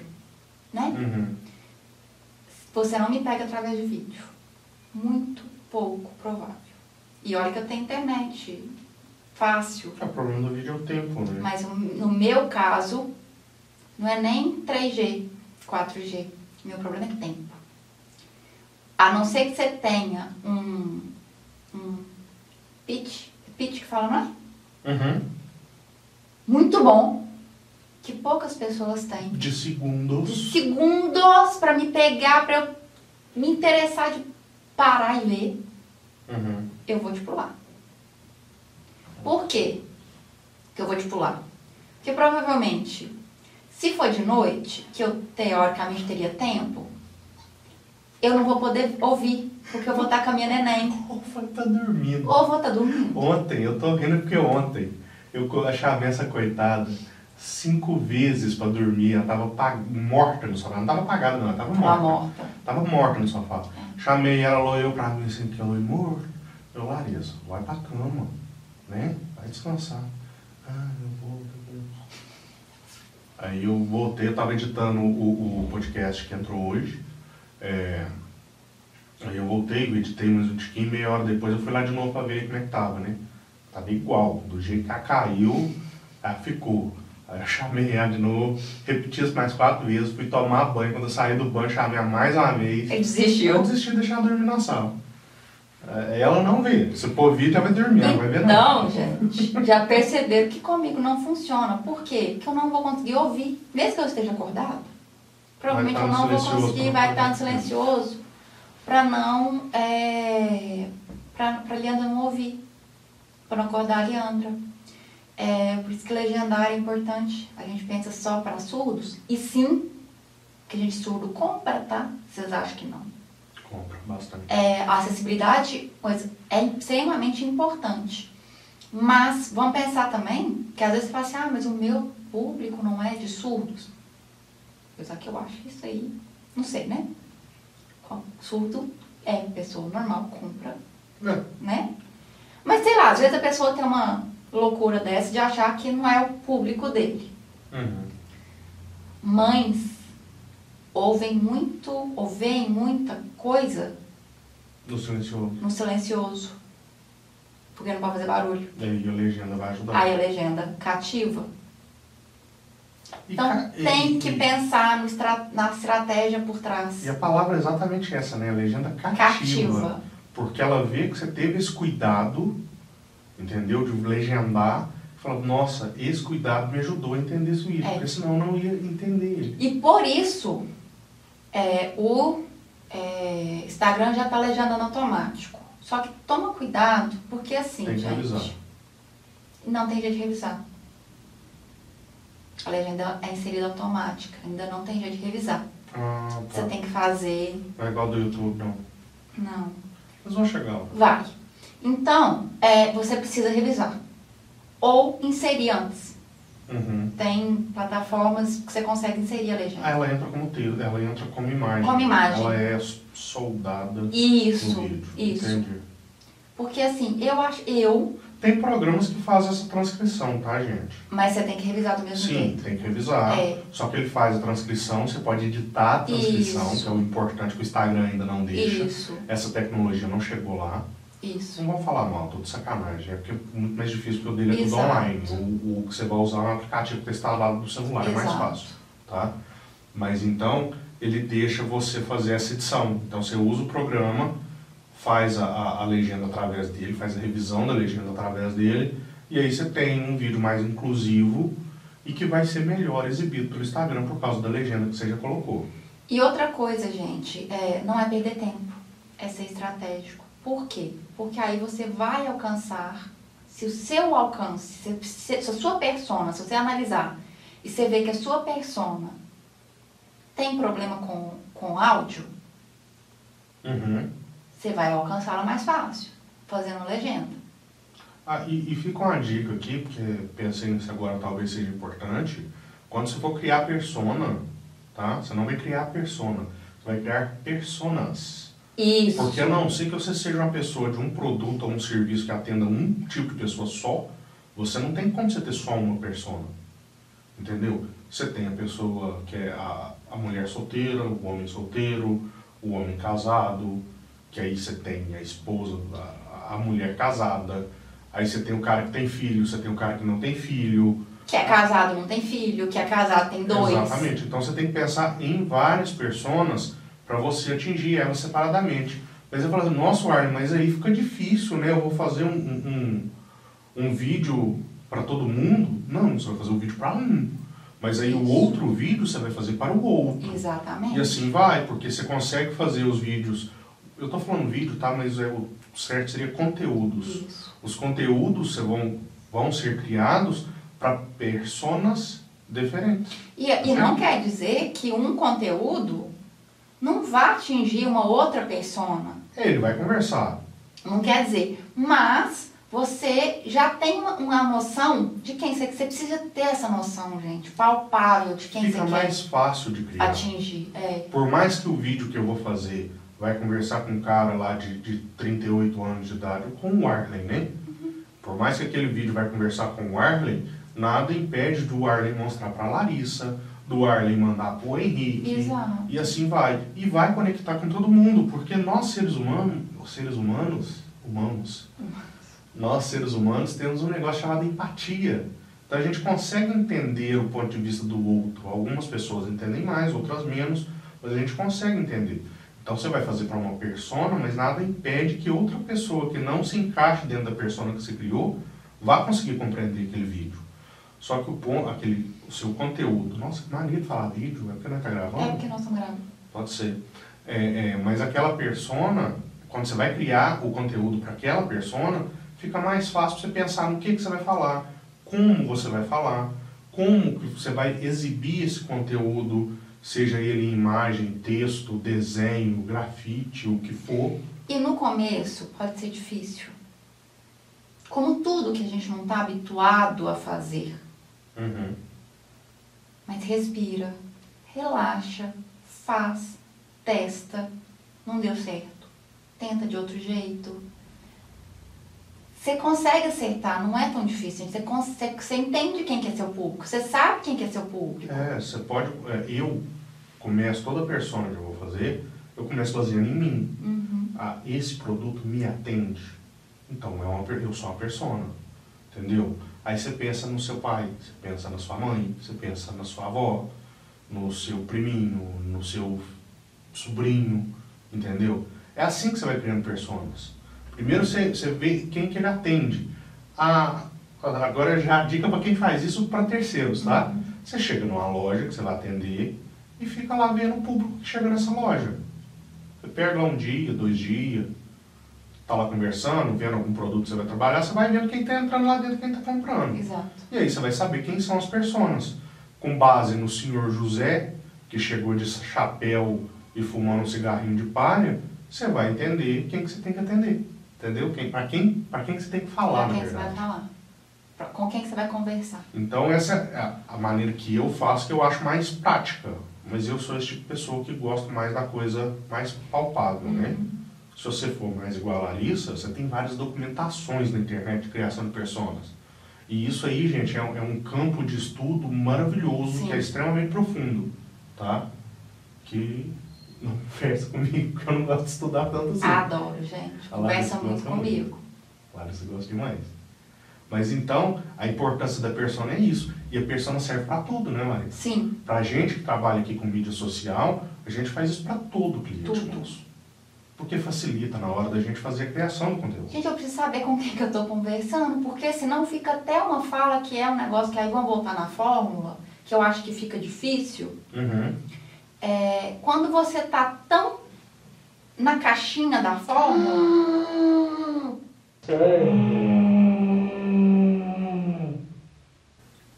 né? Uhum. Você não me pega através de vídeo. Muito pouco provável. E olha que eu tenho internet fácil. É, o problema do vídeo é o tempo, né? Mas no meu caso, não é nem 3G, 4G. Meu problema é tempo. A não ser que você tenha um, um pitch, pitch que fala, não é? Uhum. Muito bom, que poucas pessoas têm. De De segundos. segundos para me pegar, para eu me interessar de parar e ler, Uhum. eu vou te pular. Por quê que eu vou te pular? Porque provavelmente, se for de noite, que eu teoricamente teria tempo, eu não vou poder ouvir, porque eu vou estar com a minha neném. Ou vai estar dormindo. Ou vou estar dormindo. Ontem, eu tô rindo porque ontem eu chamei essa coitada cinco vezes pra dormir. Ela tava morta no sofá. Não tava apagada, não, ela tava Tava morta. morta. Tava morta no sofá. Chamei ela, ela olhou pra mim assim, que ela morto. Eu, Larissa, vai pra cama, né? Vai descansar. Ah, eu vou, eu vou. Aí eu voltei, eu tava editando o, o podcast que entrou hoje. É, aí eu voltei, eu editei mais um tiquinho, meia hora depois eu fui lá de novo pra ver como é que tava, né? Tava igual, do jeito que ela caiu, ela ficou. Aí eu chamei ela de novo, repeti isso mais quatro vezes, fui tomar banho, quando eu saí do banho, chamei ela mais uma vez. Ele desistiu. Eu desisti de deixar ela dormir na sala. É, Ela não vê. Se for vir, ela vai dormir, ela vai ver não. Então, gente, já perceberam que comigo não funciona. Por quê? Porque eu não vou conseguir ouvir. Mesmo que eu esteja acordado, provavelmente eu não vou conseguir, vai não estar no silencioso, pra não. É, pra, pra Leandra não ouvir. Pra não acordar a Leandra. É, por isso que legendar é importante. A gente pensa só para surdos. E sim, que a gente surdo compra, tá? Vocês acham que não? Compra bastante. É, a acessibilidade coisa, é extremamente importante. Mas vamos pensar também que às vezes você fala assim, ah, mas o meu público não é de surdos. Apesar que eu acho isso aí, não sei, né? Surdo é pessoa normal, compra, É. né? Mas sei lá, às vezes a pessoa tem uma loucura dessa de achar que não é o público dele. Uhum. Mães ouvem muito, ou veem muita coisa No silencioso. no silencioso. Porque não pode fazer barulho. E a legenda vai ajudar. Aí a legenda cativa. E Então ca- e- tem e- que pensar no estra- na estratégia por trás. E a palavra é exatamente essa, né? A legenda cativa. Cativa. Porque ela vê que você teve esse cuidado, entendeu? De legendar. Fala, nossa, esse cuidado me ajudou a entender esse vídeo. É. Porque senão eu não ia entender ele. E por isso, é, o é, Instagram já está legendando automático. Só que toma cuidado, porque assim, Tem que gente. revisar. Não tem jeito de revisar. A legenda é inserida automática, ainda não tem jeito de revisar. Ah, Você tá. tem que fazer. Não é igual do YouTube, não. Não. Mas vão chegar lá. Vai. Então, é, você precisa revisar. Ou inserir antes. Uhum. Tem plataformas que você consegue inserir a legenda. Ah, ela entra como texto, ela entra como imagem. Como imagem. Ela é soldada Isso, no vídeo. isso. Entendi. Porque assim, eu acho, eu, Tem programas que fazem essa transcrição, tá, gente? mas você tem que revisar do mesmo Sim, jeito. tem que revisar. É. Só que ele faz a transcrição, você pode editar a transcrição, Isso. que é o importante que o Instagram ainda não deixa. Isso, Essa tecnologia não chegou lá. Isso. Não vou falar mal, tô de sacanagem. É porque é muito mais difícil, porque o dele é tudo Exato. online. O, o que você vai usar é um aplicativo que está instalado no celular, é mais Exato. fácil. Tá? Mas então, ele deixa você fazer essa edição. Então, você usa o programa, faz a, a, a legenda através dele, faz a revisão da legenda através dele, e aí você tem um vídeo mais inclusivo e que vai ser melhor exibido pelo Instagram por causa da legenda que você já colocou. E outra coisa, gente, é, não é perder tempo, é ser estratégico. Por quê? Porque aí você vai alcançar, se o seu alcance, se, se, a sua persona, se você analisar e você ver que a sua persona tem problema com, com áudio, Uhum. você vai alcançá-la mais fácil, fazendo legenda. Ah, e, e fica uma dica aqui, porque pensei nisso agora, talvez seja importante. Quando você for criar persona, tá? Você não vai criar persona, você vai criar personas. Isso. Porque a não ser que você seja uma pessoa de um produto ou um serviço que atenda um tipo de pessoa só, você não tem como você ter só uma persona. Entendeu? Você tem a pessoa que é a, a mulher solteira, o homem solteiro, o homem casado, que aí você tem a esposa, a, a mulher casada, Aí você tem o cara que tem filho, você tem o cara que não tem filho. Que é casado não tem filho, que é casado tem dois. Exatamente. Então você tem que pensar em várias personas para você atingir elas separadamente. Mas você fala assim, nossa, Arlen, mas aí fica difícil, né? Eu vou fazer um, um, um, vídeo para todo mundo. Não, você vai fazer um vídeo para um. Mas aí o outro vídeo você vai fazer para o outro. Exatamente. E assim vai, porque você consegue fazer os vídeos. Eu estou falando vídeo, tá? Mas é, o certo seria conteúdos. Isso. Os conteúdos vão, vão ser criados para personas diferentes. E, e não quer dizer que um conteúdo não vá atingir uma outra persona. Ele vai conversar. Não quer dizer. Mas você já tem uma, uma noção de quem você, você precisa ter essa noção, gente, palpável de quem Fica você mais fácil de criar. atingir. É. Por mais que o vídeo que eu vou fazer vai conversar com um cara lá de, de 38 anos de idade, com o Arlen, né? Por mais que aquele vídeo vai conversar com o Arlen, nada impede do Arlen mostrar para Larissa, do Arlen mandar pro Henrique. Exato. E assim vai. E vai conectar com todo mundo, porque nós seres humanos, os seres humanos, humanos, nós seres humanos temos um negócio chamado empatia. Então a gente consegue entender o ponto de vista do outro. Algumas pessoas entendem mais, outras menos, mas a gente consegue entender. Então você vai fazer para uma persona, mas nada impede que outra pessoa que não se encaixe dentro da persona que você criou vá conseguir compreender aquele vídeo. Só que o ponto, aquele, o seu conteúdo, nossa, que mania de falar vídeo, é porque não está gravando? É porque nós estamos gravando. Pode ser. É, é, mas aquela persona, quando você vai criar o conteúdo para aquela persona, fica mais fácil você pensar no que, que você vai falar, como você vai falar, como que você vai exibir esse conteúdo, seja ele em imagem, texto, desenho, grafite, o que for. E no começo pode ser difícil. Como tudo que a gente não está habituado a fazer. Uhum. Mas respira, relaxa, faz, testa. Não deu certo. Tenta de outro jeito. Você consegue acertar, não é tão difícil. Você, consegue, você entende quem que é seu público, você sabe quem que é seu público. É, você pode. é, eu começo toda persona que eu vou fazer, eu começo baseando em mim. Uhum. Ah, esse produto me atende. Então é uma, eu sou uma persona. Entendeu? Aí você pensa no seu pai, você pensa na sua mãe, você pensa na sua avó, no seu priminho, no seu sobrinho, entendeu? É assim que você vai criando personas. Primeiro você, você vê quem que ele atende. Ah, agora já a dica para quem faz isso para terceiros, tá? Você chega numa loja que você vai atender e fica lá vendo o público que chega nessa loja. Você pega lá um dia, dois dias, tá lá conversando, vendo algum produto que você vai trabalhar, você vai vendo quem está entrando lá dentro, quem está comprando. Exato. E aí você vai saber quem são as personas. Com base no senhor José, que chegou de chapéu e fumando um cigarrinho de palha, você vai entender quem que você tem que atender. Entendeu? Quem, para quem, pra quem que você tem que falar, Pra na quem você vai verdade. falar? Pra- Com quem que você vai conversar? Então essa é a, maneira que eu faço, que eu acho mais prática. Mas eu sou esse tipo de pessoa que gosta mais da coisa mais palpável, né? Se você for mais igual a Larissa, você tem várias documentações na internet de criação de personas. E isso aí, gente, é um, é um campo de estudo maravilhoso, Sim. que é extremamente profundo, tá? Que não conversa comigo, porque eu não gosto de estudar tanto assim. Adoro, gente. A Conversa muito comigo. Claro, você gosta demais. Mas então, a importância da persona é isso. E a persona serve para tudo, né, Larissa? Sim, Pra gente que trabalha aqui com mídia social, a gente faz isso para todo cliente Tudo. nosso. Porque facilita na hora da gente fazer a criação do conteúdo. Gente, eu preciso saber com quem que eu tô conversando, porque senão fica até uma fala que é um negócio que aí vamos voltar na fórmula, que eu acho que fica difícil. Uhum. É, quando você tá tão na caixinha da fórmula,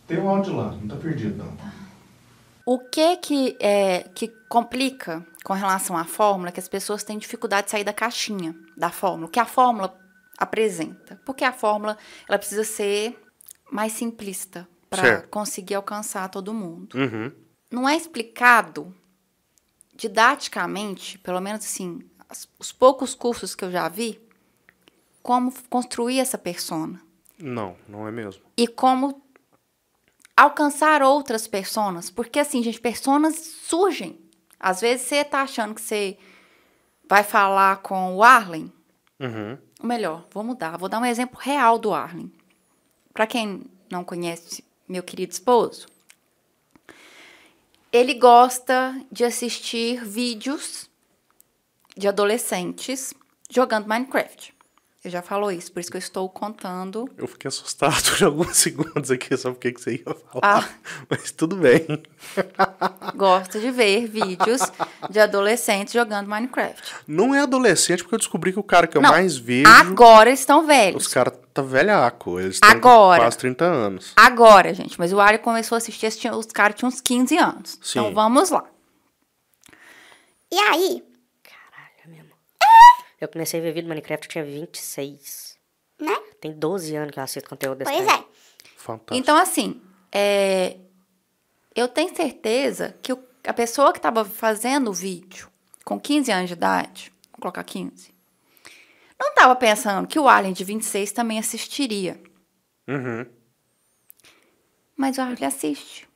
Tem o áudio lá, não tá perdido não. O que que, é, que complica com relação à fórmula é que as pessoas têm dificuldade de sair da caixinha da fórmula, que a fórmula apresenta. Porque a fórmula ela precisa ser mais simplista para conseguir alcançar todo mundo. Uhum. Não é explicado didaticamente, pelo menos assim, as- os poucos cursos que eu já vi, como construir essa persona Não, não é mesmo. e como alcançar outras personas. Porque, assim, gente, personas surgem. Às vezes você tá achando que você vai falar com o Arlen, Uhum. Ou melhor, vou mudar. Vou dar um exemplo real do Arlen. Para quem não conhece meu querido esposo, ele gosta de assistir vídeos de adolescentes jogando Minecraft. Já falou isso, por isso que eu estou contando. Eu fiquei assustado por alguns segundos aqui, só porque que você ia falar. Ah. Mas tudo bem. Gosta de ver vídeos de adolescentes jogando Minecraft. Não é adolescente, porque eu descobri que o cara que eu Não, mais vejo. Agora eles estão velhos. Os caras tá velhaco. Eles têm Agora. quase 30 anos. Agora, gente. Mas o Ari começou a assistir, os caras tinham uns 15 anos. Sim. Então vamos lá. E aí. Eu comecei a ver vídeo do Minecraft, eu tinha 26. né? Tem 12 anos que eu assisto conteúdo desse Pois é. Fantástico. Então, assim, é, eu tenho certeza que o- a pessoa que estava fazendo o vídeo com 15 anos de idade, vou colocar 15, não estava pensando que o Alien de 26 também assistiria. Uhum. Mas o Alien assiste.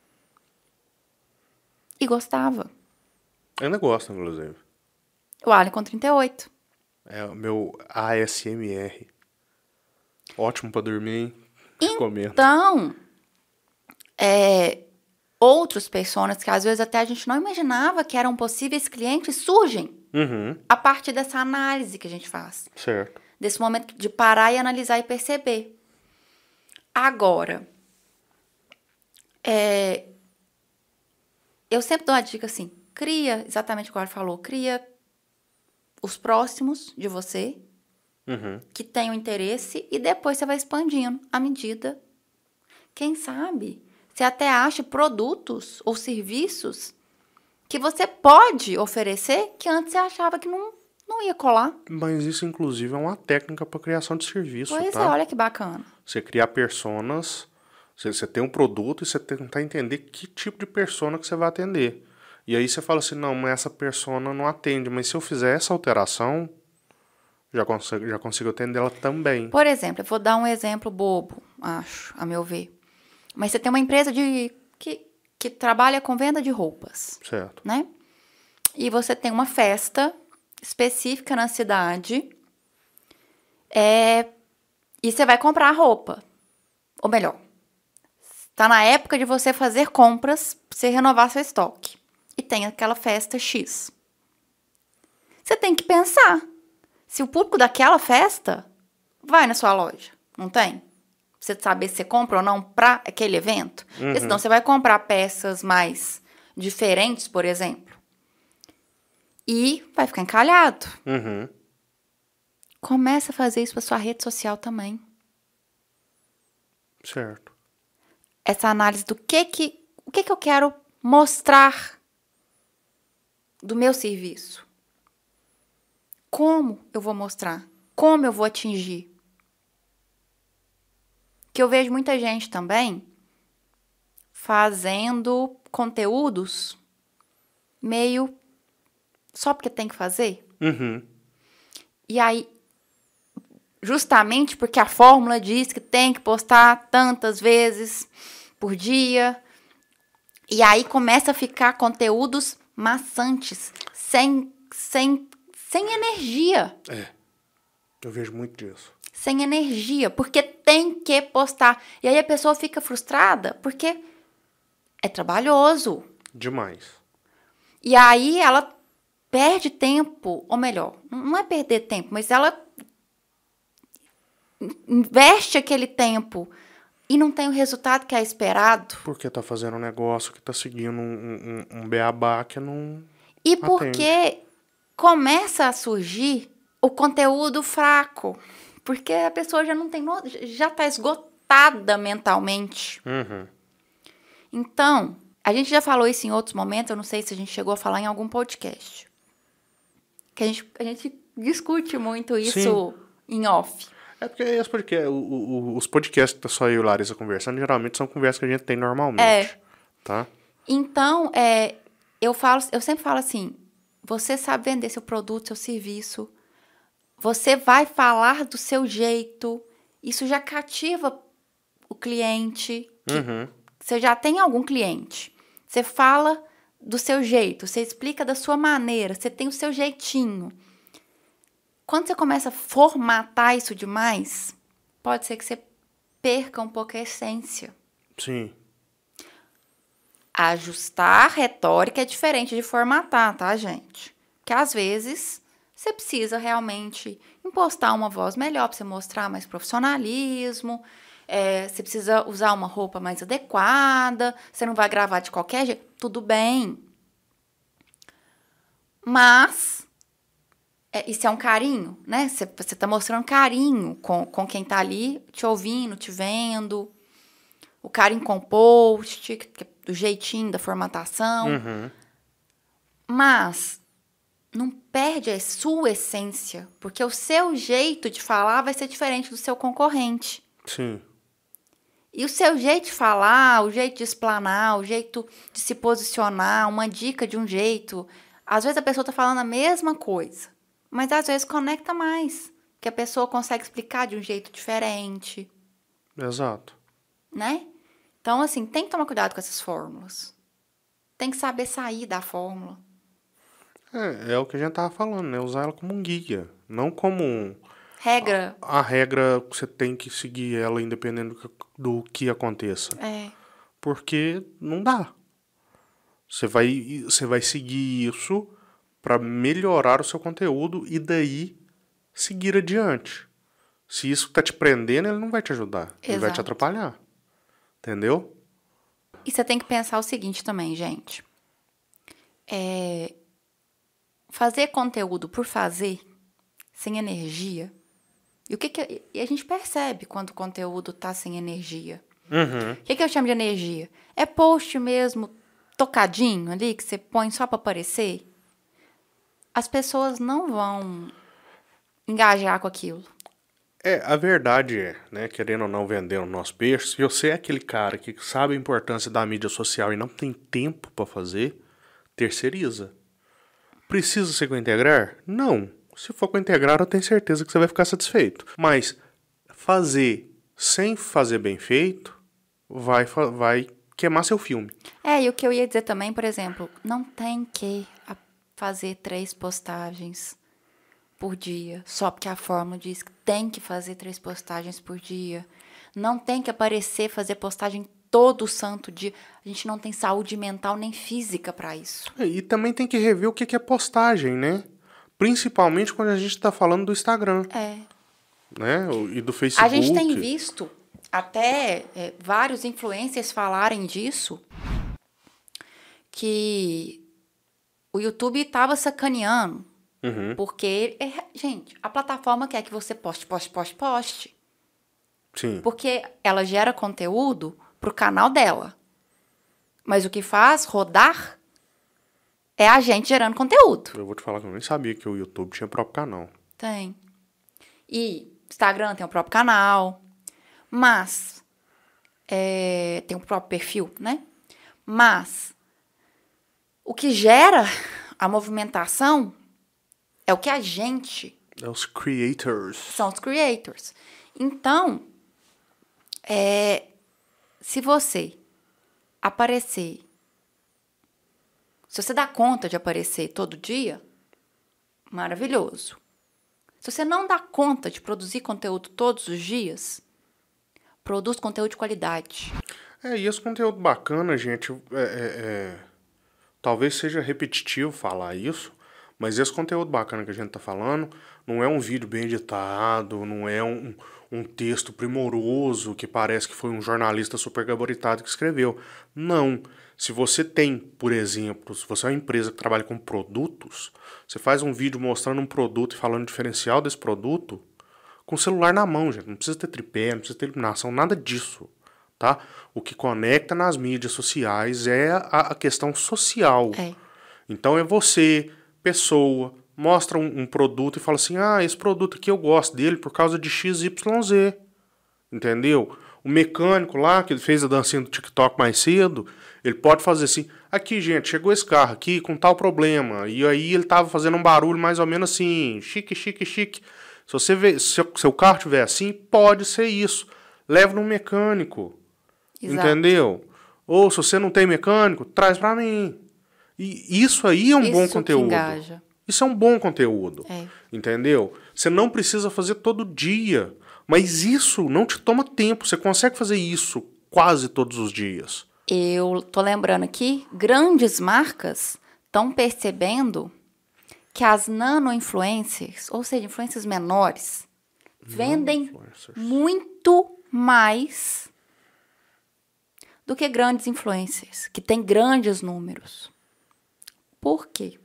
E gostava. Ainda gosto, inclusive. O Alien com 38. É o meu ASMR. Ótimo pra dormir, hein? Recomendo. Então, é, outros personas que às vezes até a gente não imaginava que eram possíveis clientes surgem Uhum. a partir dessa análise que a gente faz. Certo. Desse momento de parar e analisar e perceber. Agora, é, eu sempre dou uma dica assim: cria, exatamente o que o falou, cria os próximos de você, Uhum. que tenham interesse e depois você vai expandindo à medida. Quem sabe você até acha produtos ou serviços que você pode oferecer que antes você achava que não, não ia colar. Mas isso, inclusive, é uma técnica para criação de serviço, Pois tá? é, olha que bacana. Você criar personas, você, você tem um produto e você tentar entender que tipo de persona que você vai atender. E aí você fala assim, não, mas essa persona não atende, mas se eu fizer essa alteração, já consigo, já consigo atender ela também. Por exemplo, eu vou dar um exemplo bobo, acho, a meu ver. Mas você tem uma empresa de que, que trabalha com venda de roupas, Certo. né? E você tem uma festa específica na cidade. É, e você vai comprar roupa. Ou melhor, está na época de você fazer compras você renovar seu estoque. E tem aquela festa X. Você tem que pensar se o público daquela festa vai na sua loja. Não tem? Pra Você saber se você compra ou não para aquele evento. Porque senão você vai comprar peças mais diferentes, por exemplo. E vai ficar encalhado. Uhum. Começa a fazer isso para sua rede social também. Certo. Essa análise do que que o que que eu quero mostrar do meu serviço. Como eu vou mostrar? Como eu vou atingir? Que eu vejo muita gente também fazendo conteúdos meio só porque tem que fazer. Uhum. E aí, justamente porque a fórmula diz que tem que postar tantas vezes por dia. E aí começa a ficar conteúdos maçantes, sem, sem, sem energia. Eu vejo muito disso. Sem energia, porque tem que postar. E aí a pessoa fica frustrada porque é trabalhoso. Demais. E aí ela perde tempo, ou melhor, não é perder tempo, mas ela investe aquele tempo e não tem o resultado que é esperado. Porque tá fazendo um negócio que tá seguindo um, um, um beabá que não. E porque começa a surgir o conteúdo fraco. Porque a pessoa já não tem. no- já tá esgotada mentalmente. Uhum. Então, a gente já falou isso em outros momentos, eu não sei se a gente chegou a falar em algum podcast. Que a gente, a gente discute muito isso Sim. em off. É porque podcast, o- o- os podcasts que só eu e o Larissa conversando, geralmente são conversas que a gente tem normalmente. É. Tá? Então, é, eu falo, eu sempre falo assim: você sabe vender seu produto, seu serviço, você vai falar do seu jeito, isso já cativa o cliente. Uhum. Você já tem algum cliente. Você fala do seu jeito, você explica da sua maneira, você tem o seu jeitinho. Quando você começa a formatar isso demais, pode ser que você perca um pouco a essência. Sim. Ajustar a retórica é diferente de formatar, tá, gente? Que às vezes você precisa realmente impostar uma voz melhor para você mostrar mais profissionalismo. é, você precisa usar uma roupa mais adequada. Você não vai gravar de qualquer jeito. Tudo bem. Mas é, isso é um carinho, né? Você, você tá mostrando carinho com, com quem tá ali te ouvindo, te vendo. O carinho com o post, que- do jeitinho da formatação. Uhum. Mas não perde a sua essência, porque o seu jeito de falar vai ser diferente do seu concorrente. Sim. E o seu jeito de falar, o jeito de explanar, o jeito de se posicionar, uma dica de um jeito. Às vezes a pessoa está falando a mesma coisa, mas às vezes conecta mais, que a pessoa consegue explicar de um jeito diferente, Exato. né? Então, assim, tem que tomar cuidado com essas fórmulas. Tem que saber sair da fórmula. É, é o que a gente tava falando, né? Usar ela como um guia, não como um, Regra. a regra que você tem que seguir ela independente do que, do que aconteça. É. Porque não dá. Você vai, você vai seguir isso para melhorar o seu conteúdo e daí seguir adiante. Se isso tá te prendendo, ele não vai te ajudar. Ele vai te Exato. atrapalhar. Entendeu? E você tem que pensar o seguinte também, gente. É, fazer conteúdo por fazer, sem energia. E o que, que e a gente percebe quando o conteúdo tá sem energia? Uhum. O que, que eu chamo de energia? É post mesmo, tocadinho ali, que você põe só para aparecer? As pessoas não vão engajar com aquilo. É, a verdade é, né, querendo ou não vender o nosso peixe, se você é aquele cara que sabe a importância da mídia social e não tem tempo para fazer, terceiriza. Precisa ser com integrar? Não. Se for com integrar, eu tenho certeza que você vai ficar satisfeito. Mas fazer sem fazer bem feito vai, vai queimar seu filme. É, e o que eu ia dizer também, por exemplo, não tem que fazer três postagens por dia, só porque a fórmula diz que tem que fazer três postagens por dia. Não tem que aparecer, fazer postagem todo santo dia. A gente não tem saúde mental nem física para isso. É, E também tem que rever o que é postagem, né? Principalmente quando a gente está falando do Instagram, É. né? E do Facebook. A gente tem visto até é, vários influencers falarem disso, que o YouTube estava sacaneando, Uhum. porque, é, gente, a plataforma quer que você poste, poste, poste, poste, Sim. porque ela gera conteúdo pro canal dela. Mas o que faz rodar é a gente gerando conteúdo. Eu vou te falar que eu nem sabia que o YouTube tinha próprio canal. Tem. E Instagram tem o próprio canal. Mas. é, tem o próprio perfil, né? Mas. O que gera a movimentação é o que a gente. É os creators. São os creators. Então. É, se você aparecer. Se você dá conta de aparecer todo dia, maravilhoso. Se você não dá conta de produzir conteúdo todos os dias, produz conteúdo de qualidade. É, e esse conteúdo bacana, gente, é, é, é, talvez seja repetitivo falar isso, mas esse conteúdo bacana que a gente tá falando não é um vídeo bem editado, não é um, um texto primoroso que parece que foi um jornalista super gabaritado que escreveu. Não. Se você tem, por exemplo, se você é uma empresa que trabalha com produtos, você faz um vídeo mostrando um produto e falando o diferencial desse produto, com o celular na mão, gente. Não precisa ter tripé, não precisa ter iluminação, nada disso. Tá? O que conecta nas mídias sociais é a, a questão social. É. Então é você, pessoa, mostra um, um produto e fala assim: ah, esse produto aqui eu gosto dele por causa de XYZ. Entendeu? O mecânico lá, que fez a dancinha do TikTok mais cedo, ele pode fazer assim: aqui, gente, chegou esse carro aqui com tal problema. E aí ele tava fazendo um barulho mais ou menos assim: chique, chique, chique. Se você vê, se seu- carro tiver assim, pode ser isso. Leva no mecânico. Exato. Entendeu? Ou se você não tem mecânico, traz pra mim. E isso aí é um Isso bom conteúdo. Isso é um bom conteúdo. É. Entendeu? Você não precisa fazer todo dia. Mas isso não te toma tempo. Você consegue fazer isso quase todos os dias. Eu tô lembrando aqui, grandes marcas estão percebendo que as nano-influencers, ou seja, influências menores, vendem Influencers. muito mais do que grandes influencers, que têm grandes números. Por quê?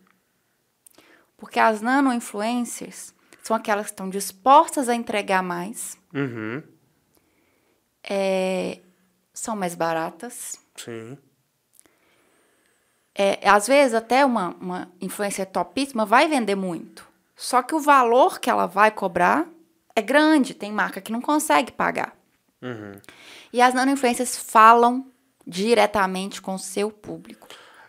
Porque as nano-influencers são aquelas que estão dispostas a entregar mais, Uhum. é, são mais baratas, Sim. É, às vezes até uma, uma influencer topíssima vai vender muito. Só que o valor que ela vai cobrar é grande. Tem marca que não consegue pagar. Uhum. E as nano-influencers falam diretamente com o seu público.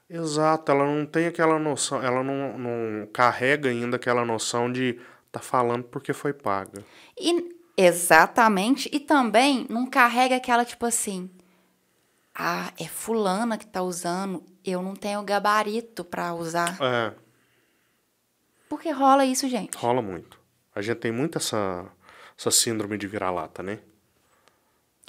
Exato, ela não tem aquela noção, ela não, não carrega ainda aquela noção de tá falando porque foi paga. E, exatamente. E também não carrega aquela tipo assim. Ah, é fulana que tá usando. Eu não tenho gabarito pra usar. É, Porque rola isso, gente. rola muito. A gente tem muito essa, essa síndrome de vira-lata, né?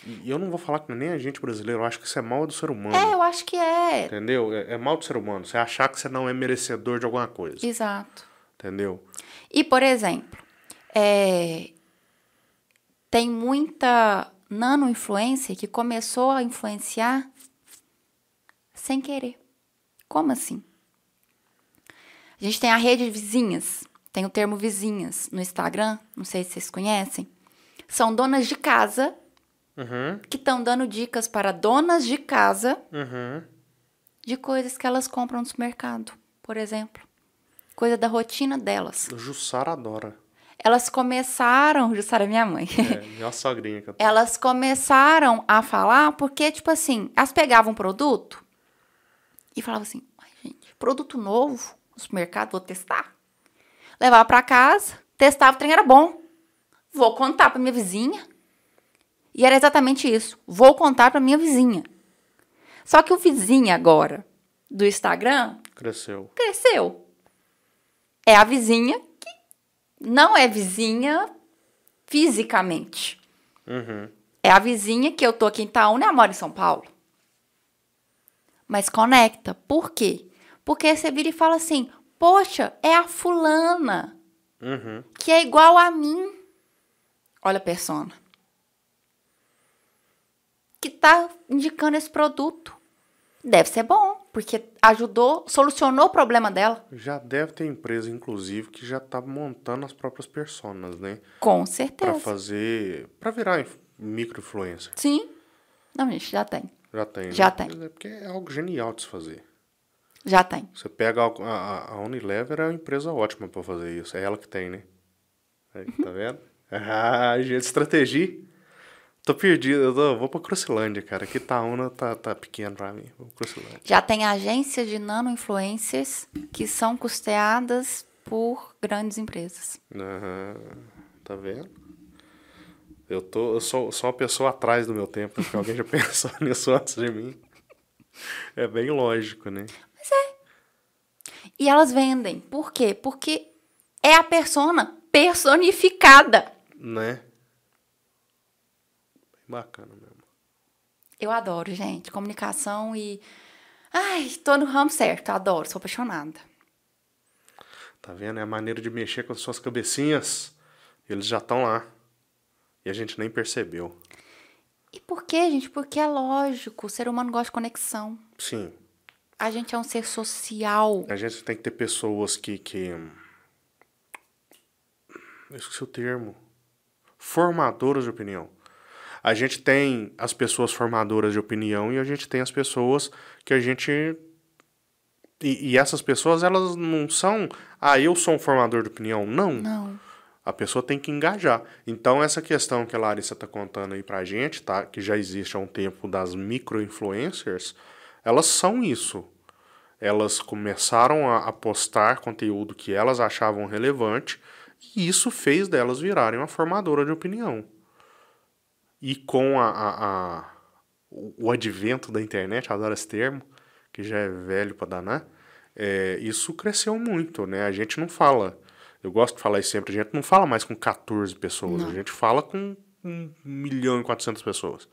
E eu não vou falar que nem a gente brasileiro, eu acho que isso é mal do ser humano. É, eu acho que é. Entendeu? É, é mal do ser humano. Você achar que você não é merecedor de alguma coisa. Exato. Entendeu? E, por exemplo, é, tem muita nano-influência que começou a influenciar sem querer. Como assim? A gente tem a rede de vizinhas, tem o termo vizinhas no Instagram, não sei se vocês conhecem. São donas de casa Uhum, que estão dando dicas para donas de casa uhum. de coisas que elas compram no supermercado, por exemplo. Coisa da rotina delas. Jussara adora. Elas começaram, Jussara é minha mãe. É, minha sogrinha que eu tenho. Elas começaram a falar porque, tipo assim, elas pegavam um produto e falavam assim: ai, gente, produto novo no supermercado, vou testar. Levava pra casa, testava, o trem era bom. Vou contar pra minha vizinha. E era exatamente isso. Vou contar pra minha vizinha. Só que o vizinho agora do Instagram Cresceu. cresceu. É a vizinha que não é vizinha fisicamente. Uhum. É a vizinha que eu tô aqui em Itaúna e ela mora em São Paulo. Mas conecta. Por quê? Porque você vira e fala assim: Poxa, é a fulana Uhum. que é igual a mim. Olha a persona. Que tá indicando esse produto. Deve ser bom, porque ajudou, solucionou o problema dela. Já deve ter empresa, inclusive, que já tá montando as próprias personas, né? Com Pra certeza. fazer. Pra virar inf- micro-influencer. Sim. Não, gente, já tem. Já tem. né? Já tem. É porque é algo genial de se fazer. Já tem. Você pega a, a, a Unilever é uma empresa ótima pra fazer isso. É ela que tem, né? Aí, tá vendo? Ah, gente, estratégia. Tô perdido, eu tô- vou pra Crucilândia, cara. Aqui Itaúna tá, tá pequeno pra mim. Vou pra Crucilândia. Já tem agências de nano-influencers que são custeadas por grandes empresas. Aham, tá vendo? Eu, tô, eu sou, sou uma pessoa atrás do meu tempo, porque alguém já pensou nisso antes de mim. É bem lógico, né? E elas vendem. Por quê? Porque é a persona personificada. Né? Bacana mesmo. Eu adoro, gente. Comunicação e. Ai, tô no ramo certo. Adoro, sou apaixonada. Tá vendo? É a maneira de mexer com as suas cabecinhas. Eles já estão lá. E a gente nem percebeu. E por quê, gente? Porque é lógico. O ser humano gosta de conexão. Sim. A gente é um ser social. A gente tem que ter pessoas que. que... Eu esqueci o termo. Formadoras de opinião. A gente tem as pessoas formadoras de opinião e a gente tem as pessoas que a gente. E, e essas pessoas, elas não são. Ah, eu sou um formador de opinião. Não. Não. A pessoa tem que engajar. Então, essa questão que a Larissa está contando aí pra gente, tá? Que já existe há um tempo das micro-influencers, elas são isso. Elas começaram a, a postar conteúdo que elas achavam relevante e isso fez delas virarem uma formadora de opinião. E com a, a- a- o advento da internet, adoro esse termo, que já é velho pra danar, é, isso cresceu muito, né? A gente não fala, eu gosto de falar isso sempre, a gente não fala mais com 14 pessoas, a gente fala com 1 milhão e 400 pessoas.